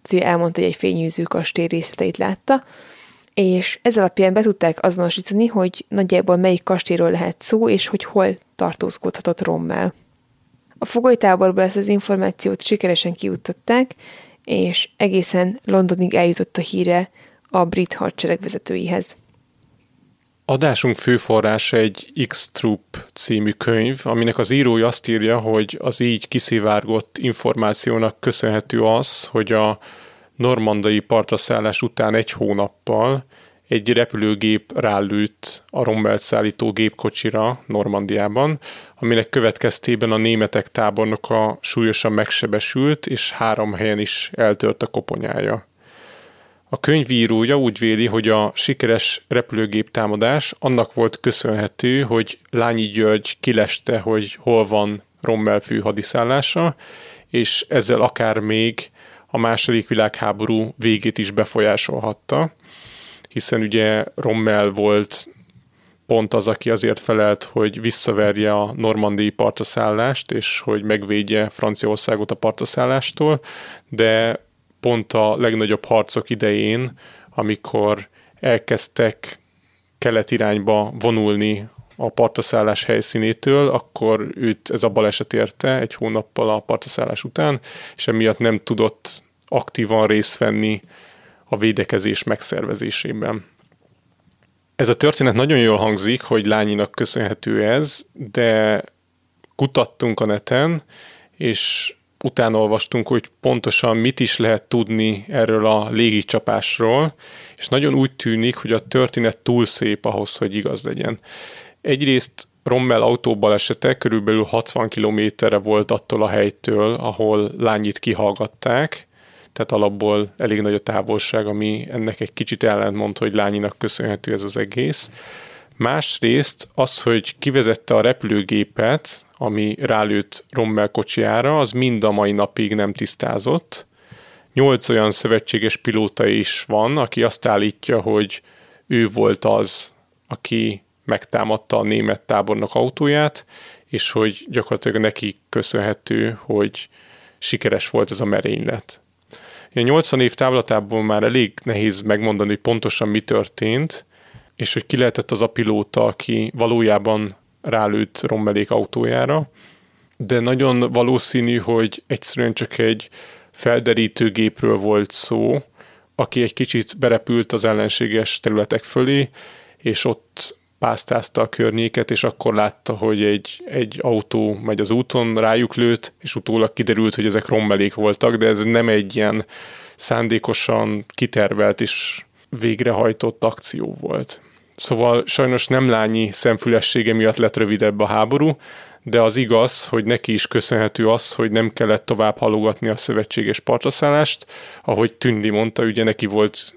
szóval elmondta, hogy egy fényűző kastély részleteit látta, és ez alapján be tudták azonosítani, hogy nagyjából melyik kastélyról lehet szó, és hogy hol tartózkodhatott Rommel. A fogolytáborból ezt az információt sikeresen kiuttatták, és egészen Londonig eljutott a híre a brit hadsereg vezetőihez. Adásunk főforrása egy X-Troop című könyv, aminek az írója azt írja, hogy az így kiszivárgott információnak köszönhető az, hogy a normandai partaszállás után egy hónappal egy repülőgép rálőtt a Rommelt szállító gépkocsira Normandiában, aminek következtében a németek tábornoka súlyosan megsebesült, és három helyen is eltört a koponyája. A könyvírója úgy véli, hogy a sikeres repülőgép támadás annak volt köszönhető, hogy Lányi György kileste, hogy hol van Rommel fő hadiszállása, és ezzel akár még a második világháború végét is befolyásolhatta, hiszen ugye Rommel volt pont az, aki azért felelt, hogy visszaverje a normandii partaszállást, és hogy megvédje Franciaországot a partaszállástól, de pont a legnagyobb harcok idején, amikor elkezdtek kelet irányba vonulni a partaszállás helyszínétől, akkor őt ez a baleset érte egy hónappal a partaszállás után, és emiatt nem tudott aktívan részt venni a védekezés megszervezésében. Ez a történet nagyon jól hangzik, hogy lányinak köszönhető ez, de kutattunk a neten, és utána olvastunk, hogy pontosan mit is lehet tudni erről a légicsapásról, és nagyon úgy tűnik, hogy a történet túl szép ahhoz, hogy igaz legyen. Egyrészt Rommel autóbalesete körülbelül 60 kilométerre volt attól a helytől, ahol lányit kihallgatták, tehát alapból elég nagy a távolság, ami ennek egy kicsit ellentmond, hogy lányinak köszönhető ez az egész. Másrészt az, hogy kivezette a repülőgépet, ami rálőtt Rommel kocsiára, az mind a mai napig nem tisztázott. Nyolc olyan szövetséges pilóta is van, aki azt állítja, hogy ő volt az, aki megtámadta a német tábornok autóját, és hogy gyakorlatilag neki köszönhető, hogy sikeres volt ez a merénylet. A 80 év távlatából már elég nehéz megmondani, hogy pontosan mi történt, és hogy ki lehetett az a pilóta, aki valójában rálőtt Rommelék autójára, de nagyon valószínű, hogy egyszerűen csak egy felderítő gépről volt szó, aki egy kicsit berepült az ellenséges területek fölé, és ott pásztázta a környéket, és akkor látta, hogy egy, egy autó megy az úton, rájuk lőtt, és utólag kiderült, hogy ezek rommelék voltak, de ez nem egy ilyen szándékosan kitervelt és végrehajtott akció volt. Szóval sajnos nem lányi szemfülessége miatt lett rövidebb a háború, de az igaz, hogy neki is köszönhető az, hogy nem kellett tovább halogatni a szövetséges partaszállást. Ahogy Tündi mondta, ugye neki volt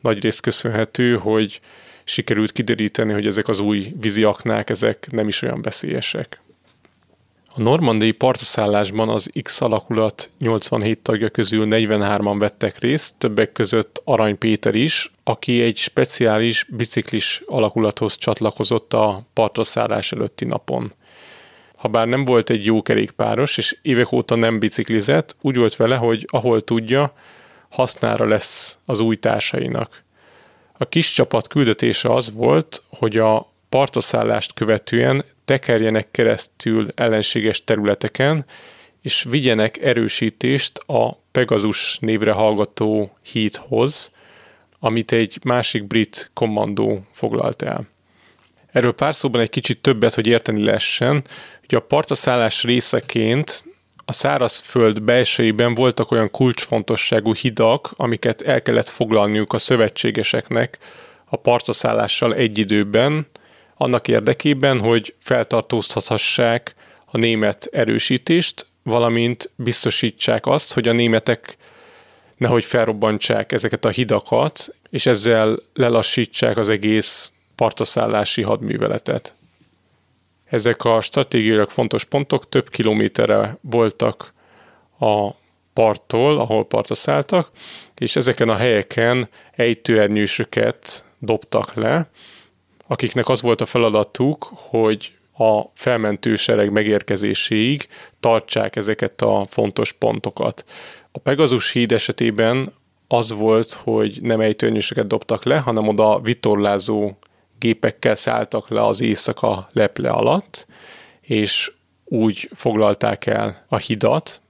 nagyrészt köszönhető, hogy sikerült kideríteni, hogy ezek az új víziaknák, ezek nem is olyan veszélyesek. A normandai partaszállásban az X alakulat 87 tagja közül 43-an vettek részt, többek között Arany Péter is, aki egy speciális biciklis alakulathoz csatlakozott a partaszállás előtti napon. Habár nem volt egy jó kerékpáros, és évek óta nem biciklizett, úgy volt vele, hogy ahol tudja, hasznára lesz az új társainak. A kis csapat küldetése az volt, hogy a partaszállást követően tekerjenek keresztül ellenséges területeken, és vigyenek erősítést a Pegasus névre hallgató hídhoz, amit egy másik brit kommandó foglalt el. Erről pár szóban egy kicsit többet, hogy érteni lehessen, hogy a partaszállás részeként a szárazföld belsejében voltak olyan kulcsfontosságú hidak, amiket el kellett foglalniuk a szövetségeseknek a partaszállással egy időben, annak érdekében, hogy feltartóztathassák a német erősítést, valamint biztosítsák azt, hogy a németek nehogy felrobbantsák ezeket a hidakat, és ezzel lelassítsák az egész partaszállási hadműveletet. Ezek a stratégiailag fontos pontok több kilométerre voltak a parttól, ahol partra szálltak, és ezeken a helyeken ejtőernyősöket dobtak le, akiknek az volt a feladatuk, hogy a felmentő sereg megérkezéséig tartsák ezeket a fontos pontokat. A Pegazus híd esetében az volt, hogy nem ejtőernyősöket dobtak le, hanem oda vitorlázó gépekkel szálltak le az éjszaka leple alatt, és úgy foglalták el a hidat,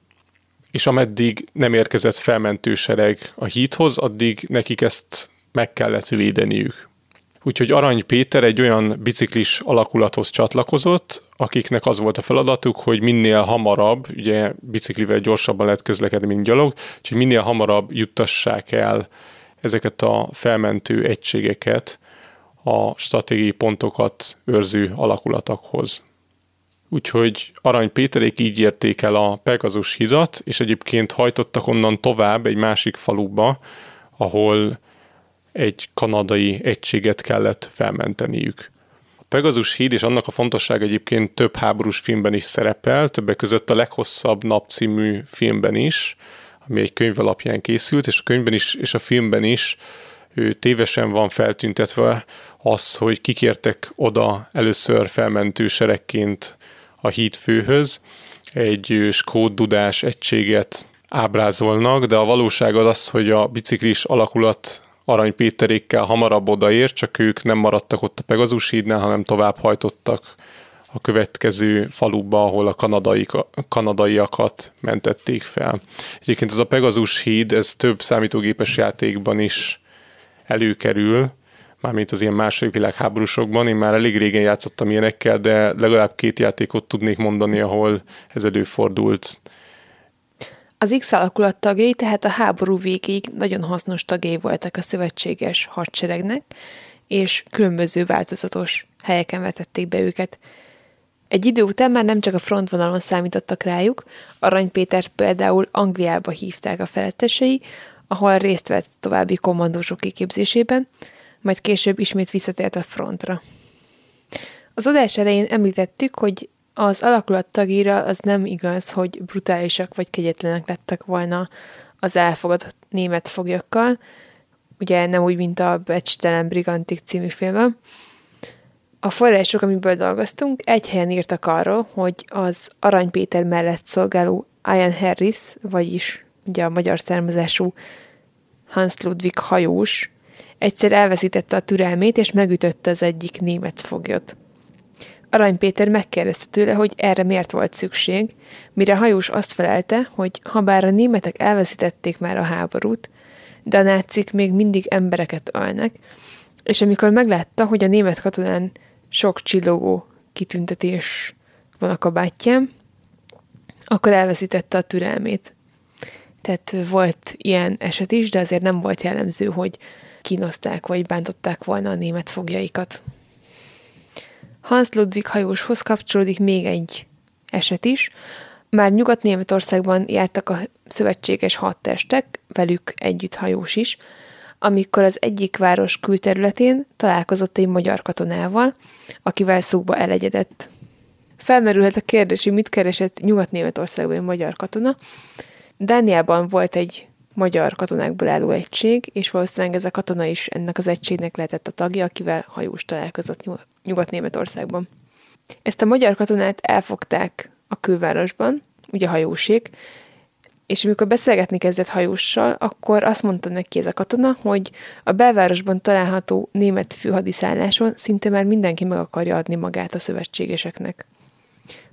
és ameddig nem érkezett felmentősereg a hídhoz, addig nekik ezt meg kellett védeniük. Úgyhogy Arany Péter egy olyan biciklis alakulathoz csatlakozott, akiknek az volt a feladatuk, hogy minél hamarabb, ugye biciklivel gyorsabban lehet közlekedni, mint gyalog, úgyhogy minél hamarabb juttassák el ezeket a felmentő egységeket a stratégiai pontokat őrző alakulatokhoz. Úgyhogy Arany Péterék így érték el a Pegazus hidat, és egyébként hajtottak onnan tovább egy másik faluba, ahol egy kanadai egységet kellett felmenteniük. A Pegazus híd és annak a fontosság egyébként több háborús filmben is szerepel, többek között a Leghosszabb nap című filmben is, ami egy könyv alapján készült, és a könyvben is, és a filmben is ő tévesen van feltüntetve az, hogy kikértek oda először felmentő seregként a hídfőhöz, egy skót dudás egységet ábrázolnak, de a valóság az az, hogy a biciklis alakulat Arany Péterékkel hamarabb odaért, csak ők nem maradtak ott a Pegazus hídnál, hanem tovább hajtottak a következő faluba, ahol a kanadai, kanadaiakat mentették fel. Egyébként ez a Pegazus híd, ez több számítógépes játékban is előkerül, mármint az ilyen második világháborúsokban. Én már elég régen játszottam ilyenekkel, de legalább két játékot tudnék mondani, ahol ez előfordult. Az X alakulat tagjai tehát a háború végéig nagyon hasznos tagjai voltak a szövetséges hadseregnek, és különböző változatos helyeken vetették be őket. Egy idő után már nem csak a frontvonalon számítottak rájuk, Arany Pétert például Angliába hívták a felettesei, ahol részt vett további kommandósok kiképzésében, majd később ismét visszatért a frontra. Az adás elején említettük, hogy az alakulat tagira az nem igaz, hogy brutálisak vagy kegyetlenek lettek volna az elfogadott német foglyokkal, ugye nem úgy, mint a Becstelen Brigantik című filmben. A források, amiből dolgoztunk, egy helyen írtak arról, hogy az Arany Péter mellett szolgáló Ian Harris, vagyis ugye a magyar származású Hans Ludwig hajós, egyszer elveszítette a türelmét, és megütötte az egyik német foglyot. Arany Péter megkérdezte tőle, hogy erre miért volt szükség, mire hajós azt felelte, hogy ha bár a németek elveszítették már a háborút, de a nácik még mindig embereket ölnek, és amikor meglátta, hogy a német katonán sok csillogó kitüntetés van a kabátján, akkor elveszítette a türelmét. Tehát volt ilyen eset is, de azért nem volt jellemző, hogy kínozták vagy bántották volna a német fogjaikat. Hans Ludwig hajóshoz kapcsolódik még egy eset is. Már Nyugat-Németországban jártak a szövetséges hadtestek, velük együtt hajós is, amikor az egyik város külterületén találkozott egy magyar katonával, akivel szóba elegyedett. Felmerülhet a kérdés, hogy mit keresett Nyugat-Németországban egy magyar katona. Dániában volt egy magyar katonákból álló egység, és valószínűleg ez a katona is ennek az egységnek lehetett a tagja, akivel hajós találkozott Nyugat-Németországban. Ezt a magyar katonát elfogták a külvárosban, ugye hajóség, és amikor beszélgetni kezdett hajóssal, akkor azt mondta neki ez a katona, hogy a belvárosban található német főhadiszálláson szinte már mindenki meg akarja adni magát a szövetségeseknek.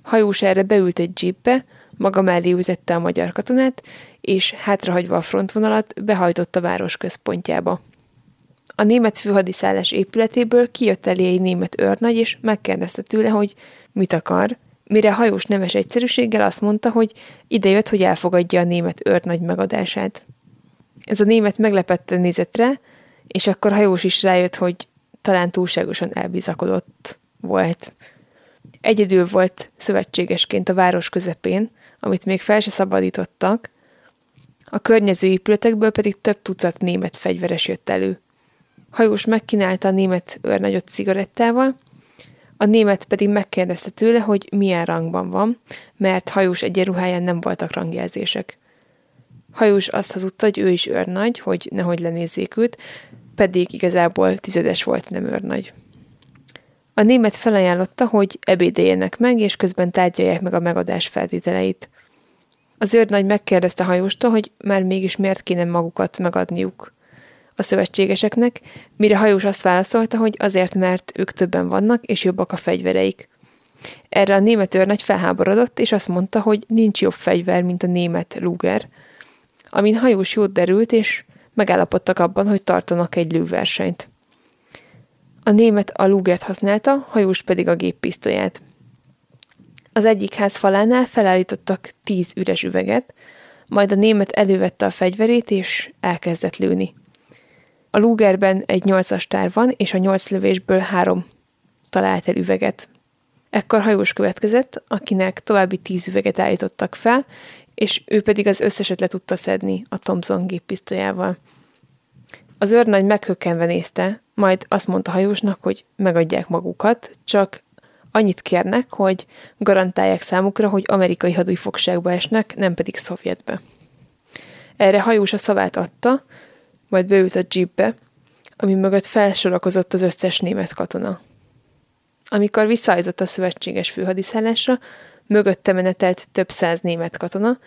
Hajós erre beült egy jeepbe, maga mellé ültette a magyar katonát, és hátrahagyva a frontvonalat behajtott a város központjába. A német főhadiszállás épületéből kijött elé egy német őrnagy, és megkérdezte tőle, hogy mit akar, mire hajós nemes egyszerűséggel azt mondta, hogy idejött, hogy elfogadja a német őrnagy megadását. Ez a német meglepetten nézett rá, és akkor hajós is rájött, hogy talán túlságosan elbizakodott volt. Egyedül volt szövetségesként a város közepén, amit még fel se szabadítottak, a környező épületekből pedig több tucat német fegyveres jött elő. Hajós megkínálta a német őrnagyot cigarettával, a német pedig megkérdezte tőle, hogy milyen rangban van, mert hajós egyenruháján nem voltak rangjelzések. Hajós azt hazudta, hogy ő is őrnagy, hogy nehogy lenézzék őt, pedig igazából tizedes volt, nem őrnagy. A német felajánlotta, hogy ebédeljenek meg, és közben tárgyalják meg a megadás feltételeit. Az őrnagy megkérdezte hajóstól, hogy már mégis miért kéne magukat megadniuk a szövetségeseknek, mire hajós azt válaszolta, hogy azért, mert ők többen vannak, és jobbak a fegyvereik. Erre a német őrnagy felháborodott, és azt mondta, hogy nincs jobb fegyver, mint a német Luger. Amin hajós jót derült, és megállapodtak abban, hogy tartanak egy lőversenyt. A német a lúgert használta, hajós pedig a géppisztolyát. Az egyik ház falánál felállítottak tíz üres üveget, majd a német elővette a fegyverét, és elkezdett lőni. A lúgerben egy nyolcas tár van, és a nyolc lövésből három talált el üveget. Ekkor hajós következett, akinek további tíz üveget állítottak fel, és ő pedig az összeset le tudta szedni a Thompson géppisztolyával. Az őrnagy meghökkenve nézte, majd azt mondta hajósnak, hogy megadják magukat, csak annyit kérnek, hogy garantálják számukra, hogy amerikai hadúj fogságba esnek, nem pedig szovjetbe. Erre hajós a szavát adta, majd beült a jeepbe, ami mögött felsorakozott az összes német katona. Amikor visszaállított a szövetséges főhadiszállásra, mögötte menetelt több száz német katona.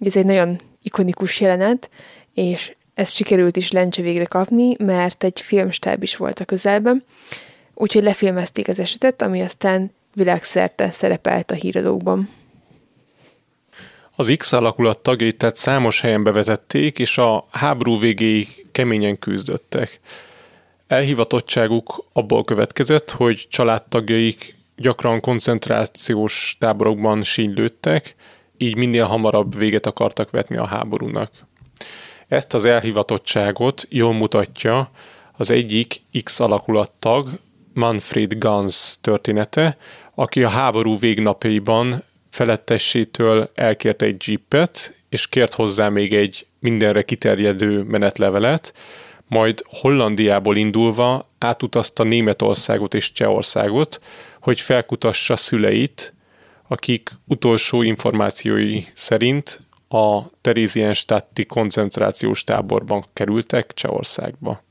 Ez egy nagyon ikonikus jelenet, és ezt sikerült is lencse végre kapni, mert egy filmstáb is volt a közelben, úgyhogy lefilmezték az esetet, ami aztán világszerte szerepelt a híradókban. Az X alakulat tagjait tehát számos helyen bevetették, és a háború végéig keményen küzdöttek. Elhivatottságuk abból következett, hogy családtagjaik gyakran koncentrációs táborokban sínylődtek, így minél hamarabb véget akartak vetni a háborúnak. Ezt az elhivatottságot jól mutatja az egyik X alakulattag, Manfred Gans története, aki a háború végnapjaiban felettessétől elkért egy jeepet, és kért hozzá még egy mindenre kiterjedő menetlevelet, majd Hollandiából indulva átutazta Németországot és Csehországot, hogy felkutassa szüleit, akik utolsó információi szerint a Terézienstadti koncentrációs táborban kerültek Csehországba.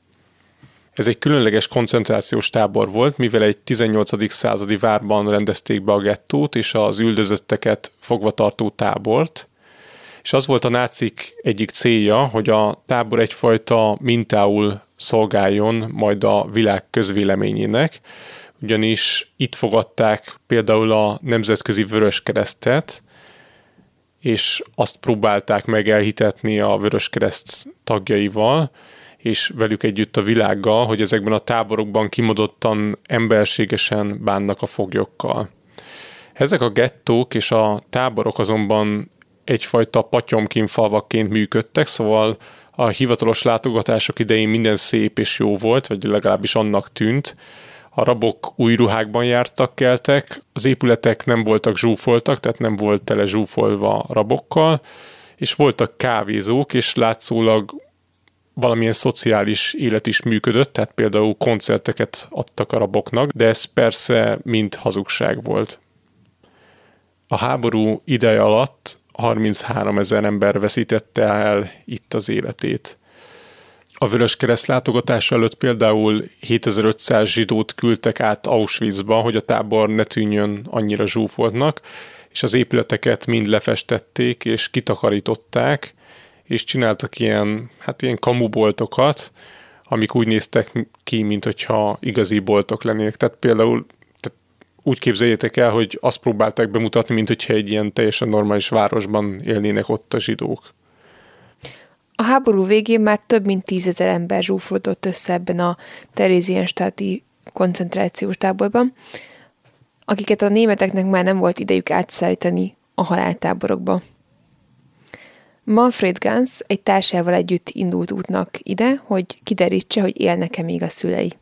Ez egy különleges koncentrációs tábor volt, mivel egy 18. századi várban rendezték be a gettót és az üldözötteket fogvatartó tábort, és az volt a nácik egyik célja, hogy a tábor egyfajta mintául szolgáljon majd a világ közvéleményének, ugyanis itt fogadták például a Nemzetközi Vörös Keresztet, és azt próbálták meg elhitetni a Vörös Kereszt tagjaival, és velük együtt a világgal, hogy ezekben a táborokban kimodottan emberségesen bánnak a foglyokkal. Ezek a gettók és a táborok azonban egyfajta patyomkínfalvakként működtek, szóval a hivatalos látogatások idején minden szép és jó volt, vagy legalábbis annak tűnt. A rabok új ruhákban jártak, keltek, az épületek nem voltak zsúfoltak, tehát nem volt tele zsúfolva rabokkal, és voltak kávézók, és látszólag valamilyen szociális élet is működött, tehát például koncerteket adtak a raboknak, de ez persze mind hazugság volt. A háború ideje alatt 33 ezer ember veszítette el itt az életét. A Vörös Kereszt látogatása előtt például 7500 zsidót küldtek át Auschwitzba, hogy a tábor ne tűnjön annyira zsúfoltnak, és az épületeket mind lefestették és kitakarították, és csináltak ilyen, hát ilyen kamuboltokat, amik úgy néztek ki, mint hogyha igazi boltok lennének. Tehát például tehát úgy képzeljétek el, hogy azt próbálták bemutatni, mint hogyha egy ilyen teljesen normális városban élnének ott a zsidók. A háború végén már több mint tízezer ember zsúfolódott össze ebben a Terézienstáti koncentrációs táborban, akiket a németeknek már nem volt idejük átszállítani a haláltáborokba. Manfred Gans egy társával együtt indult útnak ide, hogy kiderítse, hogy élnek-e még a szülei.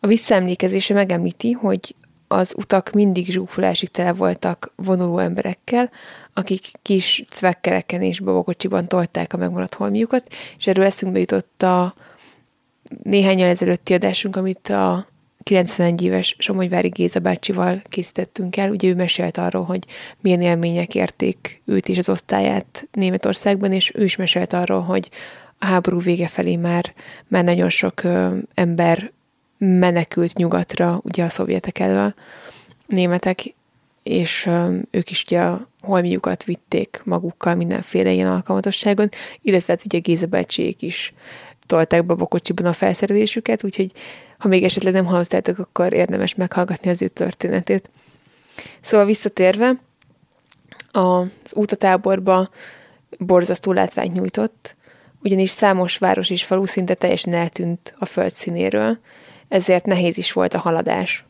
A visszaemlékezése megemlíti, hogy az utak mindig zsúfolásig tele voltak vonuló emberekkel, akik kis cvekkereken és babakocsiban tolták a megmaradt holmiukat, és erről eszünkbe jutott a néhány ezelőtti adásunk, amit a 91 éves Somogyvári Géza bácsival készítettünk el. Ugye ő mesélt arról, hogy milyen élmények érték őt és az osztályát Németországban, és ő is mesélt arról, hogy a háború vége felé már, már nagyon sok ö, ember menekült nyugatra, ugye a szovjetek elől, németek, és ők is ugye a holmiukat vitték magukkal mindenféle ilyen alkalmatosságon, illetve hát ugye Géza bácsiék is tolták babakocsiban a felszerelésüket, úgyhogy ha még esetleg nem hallottátok, akkor érdemes meghallgatni az ő történetét. Szóval visszatérve, az útatáborba borzasztó látványt nyújtott, ugyanis számos város és falu szinte teljesen eltűnt a föld színéről. Ezért nehéz is volt a haladás.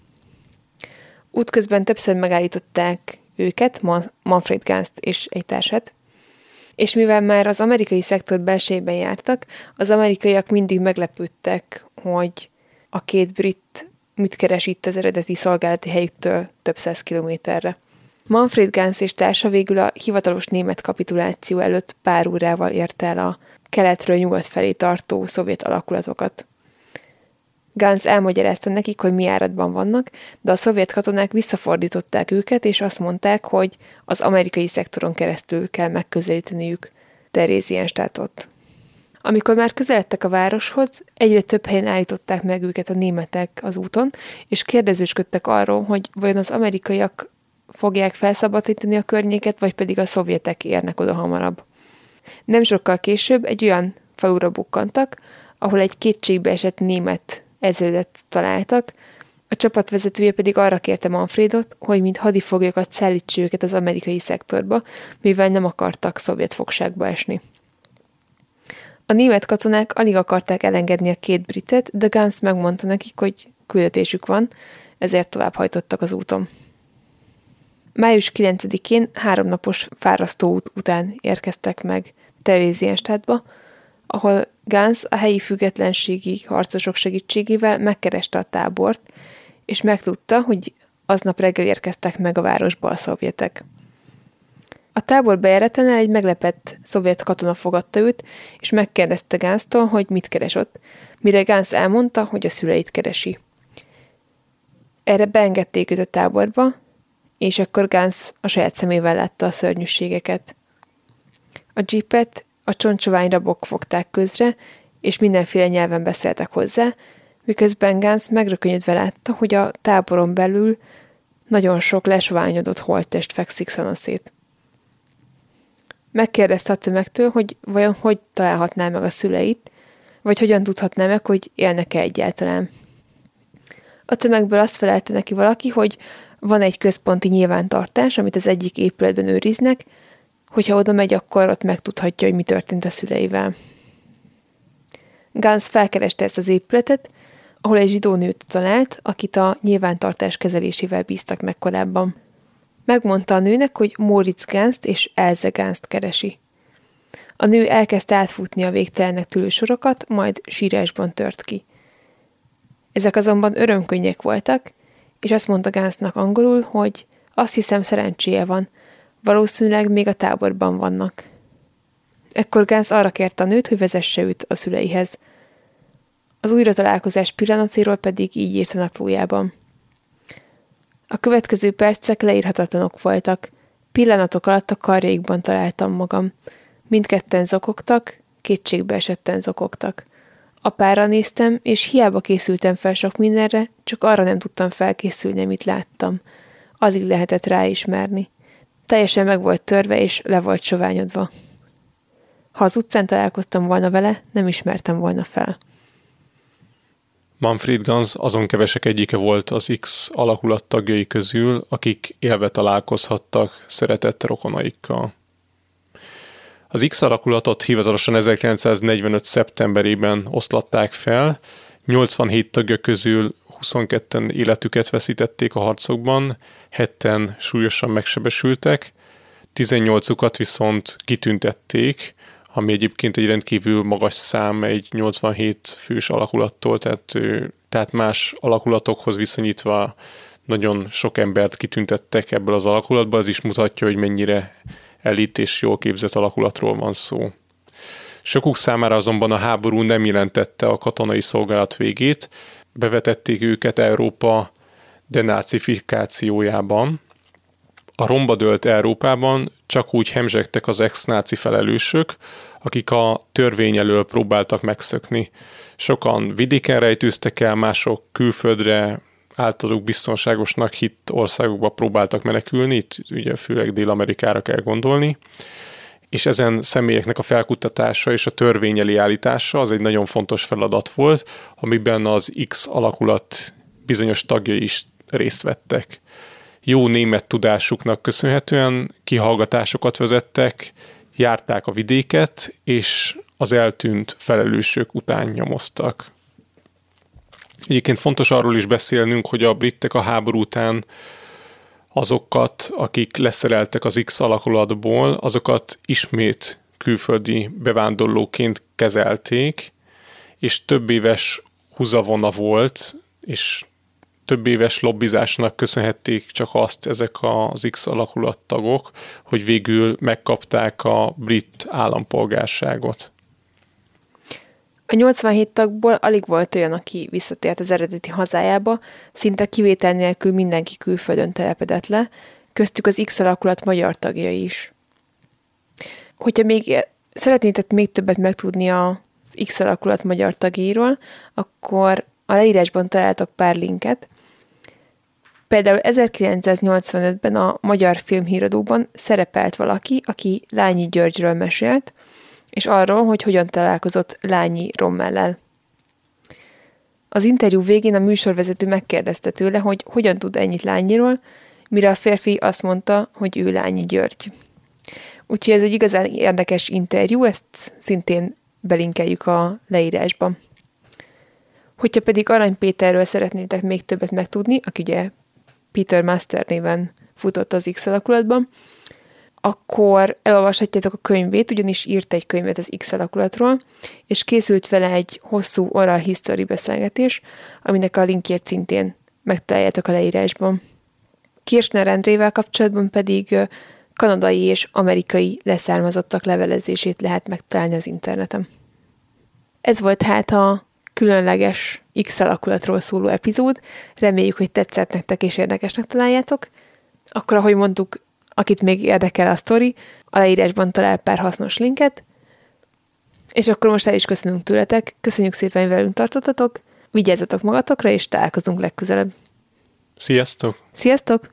Útközben többször megállították őket, Manfred Ganst és egy társat, és mivel már az amerikai szektor belsejében jártak, az amerikaiak mindig meglepődtek, hogy a két brit mit keres itt az eredeti szolgálati helyüktől több száz kilométerre. Manfred Gans és társa végül a hivatalos német kapituláció előtt pár órával ért el a keletről nyugat felé tartó szovjet alakulatokat. Gans elmagyarázta nekik, hogy mi áradban vannak, de a szovjet katonák visszafordították őket, és azt mondták, hogy az amerikai szektoron keresztül kell megközelíteniük Terézienstátot. Amikor már közeledtek a városhoz, egyre több helyen állították meg őket a németek az úton, és kérdezősködtek arról, hogy vajon az amerikaiak fogják felszabadítani a környéket, vagy pedig a szovjetek érnek oda hamarabb. Nem sokkal később egy olyan falura bukkantak, ahol egy kétségbe esett német ezredet találtak, a csapatvezetője pedig arra kérte Manfredot, hogy mint hadifoglyokat szállítsa őket az amerikai szektorba, mivel nem akartak szovjet fogságba esni. A német katonák alig akarták elengedni a két britet, de Gans megmondta nekik, hogy küldetésük van, ezért tovább hajtottak az úton. Május 9-én háromnapos fárasztó út után érkeztek meg Terézienstadtba, ahol Gans a helyi függetlenségi harcosok segítségével megkereste a tábort, és megtudta, hogy aznap reggel érkeztek meg a városba a szovjetek. A tábor bejáratánál egy meglepett szovjet katona fogadta őt, és megkérdezte Gánztól, hogy mit keres ott, mire Gánz elmondta, hogy a szüleit keresi. Erre beengedték őt a táborba, és akkor Gánz a saját szemével látta a szörnyűségeket. A jeepet a csontsovány rabok fogták közre, és mindenféle nyelven beszéltek hozzá, miközben Gánz megrökönyödve látta, hogy a táboron belül nagyon sok lesoványodott holttest fekszik szanaszét. Megkérdezte a tömegtől, hogy vajon hogy találhatná meg a szüleit, vagy hogyan tudhatná meg, hogy élnek-e egyáltalán. A tömegből azt felelte neki valaki, hogy van egy központi nyilvántartás, amit az egyik épületben őriznek, hogyha oda megy, akkor ott megtudhatja, hogy mi történt a szüleivel. Gans felkereste ezt az épületet, ahol egy zsidó nőt talált, akit a nyilvántartás kezelésével bíztak meg korábban. Megmondta a nőnek, hogy Moritz Gánzt és Elze Gánzt keresi. A nő elkezdte átfutni a végtelennek tűlő sorokat, majd sírásban tört ki. Ezek azonban örömkönnyek voltak, és azt mondta Gánznak angolul, hogy azt hiszem szerencséje van, valószínűleg még a táborban vannak. Ekkor Gánz arra kérte a nőt, hogy vezesse őt a szüleihez. Az újra találkozás pillanatéről pedig így írt a naplójában. A következő percek leírhatatlanok voltak. Pillanatok alatt a karjaikban találtam magam. Mindketten zokogtak, kétségbe esetten zokogtak. Apára néztem, és hiába készültem fel sok mindenre, csak arra nem tudtam felkészülni, amit láttam. Alig lehetett ráismerni. Teljesen meg volt törve, és le volt soványodva. Ha az utcán találkoztam volna vele, nem ismertem volna fel. Manfred Gans azon kevesek egyike volt az X alakulat tagjai közül, akik élve találkozhattak szeretett rokonaikkal. Az X alakulatot hivatalosan 1945. szeptemberében oszlatták fel, 87 tagja közül 22-en életüket veszítették a harcokban, 7-en súlyosan megsebesültek, 18-ukat viszont kitüntették, ami egyébként egy rendkívül magas szám egy 87 fős alakulattól, tehát, tehát más alakulatokhoz viszonyítva nagyon sok embert kitüntettek ebből az alakulatból, ez is mutatja, hogy mennyire elit és jól képzett alakulatról van szó. Sokuk számára azonban a háború nem jelentette a katonai szolgálat végét, bevetették őket Európa denácifikációjában. A romba dölt Európában csak úgy hemzsegtek az ex-náci felelősök, akik a törvény elől próbáltak megszökni. Sokan vidéken rejtőztek el, mások külföldre általuk biztonságosnak hit országokba próbáltak menekülni, itt ugye főleg Dél-Amerikára kell gondolni, és ezen személyeknek a felkutatása és a törvényeli állítása az egy nagyon fontos feladat volt, amiben az X alakulat bizonyos tagjai is részt vettek. Jó német tudásuknak köszönhetően kihallgatásokat vezettek, járták a vidéket, és az eltűnt felelősök után nyomoztak. Egyébként fontos arról is beszélnünk, hogy a britek a háború után azokat, akik leszereltek az X alakulatból, azokat ismét külföldi bevándorlóként kezelték, és több éves húzavona volt, és több éves lobbizásnak köszönhették csak azt ezek az X alakulattagok, hogy végül megkapták a brit állampolgárságot. A 87 tagból alig volt olyan, aki visszatért az eredeti hazájába, szinte kivétel nélkül mindenki külföldön telepedett le, köztük az X alakulat magyar tagjai is. Hogyha még szeretnétek még többet megtudni az X alakulat magyar tagjairól, akkor a leírásban találtok pár linket. Például 1985-ben a Magyar Filmhíradóban szerepelt valaki, aki Lányi Györgyről mesélt, és arról, hogy hogyan találkozott Lányi Rommellel. Az interjú végén a műsorvezető megkérdezte tőle, hogy hogyan tud ennyit Lányiról, mire a férfi azt mondta, hogy ő Lányi György. Úgyhogy ez egy igazán érdekes interjú, ezt szintén belinkeljük a leírásba. Hogyha pedig Arany Péterről szeretnétek még többet megtudni, aki ugye Peter Master néven futott az X alakulatban, akkor elolvashatjátok a könyvét, ugyanis írt egy könyvet az X alakulatról, és készült vele egy hosszú oral history beszélgetés, aminek a linkjét szintén megtaláljátok a leírásban. Kirchner Endrével kapcsolatban pedig kanadai és amerikai leszármazottak levelezését lehet megtalálni az interneten. Ez volt hát a különleges X alakulatról szóló epizód. Reméljük, hogy tetszett nektek és érdekesnek találjátok. Akkor, ahogy mondtuk, akit még érdekel a sztori, a leírásban talál pár hasznos linket. És akkor most el is köszönünk tőletek. Köszönjük szépen, hogy velünk tartottatok. Vigyázzatok magatokra, és találkozunk legközelebb. Sziasztok! Sziasztok!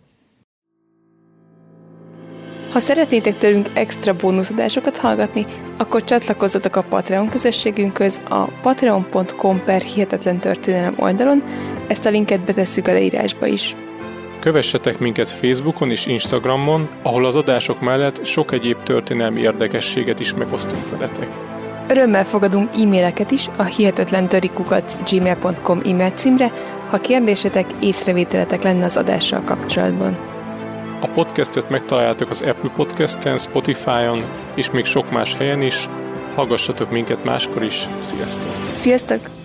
Ha szeretnétek tőlünk extra bónuszadásokat hallgatni, akkor csatlakozzatok a Patreon közösségünkhöz a patreon.com per hihetetlen történelem oldalon, ezt a linket betesszük a leírásba is. Kövessetek minket Facebookon és Instagramon, ahol az adások mellett sok egyéb történelmi érdekességet is megosztunk veletek. Örömmel fogadunk e-maileket is a hihetetlen gmail.com e-mail címre, ha kérdésetek, észrevételetek lenne az adással kapcsolatban. A podcastet megtaláljátok az Apple Podcast-en, Spotify-on és még sok más helyen is. Hallgassatok minket máskor is. Sziasztok! Sziasztok!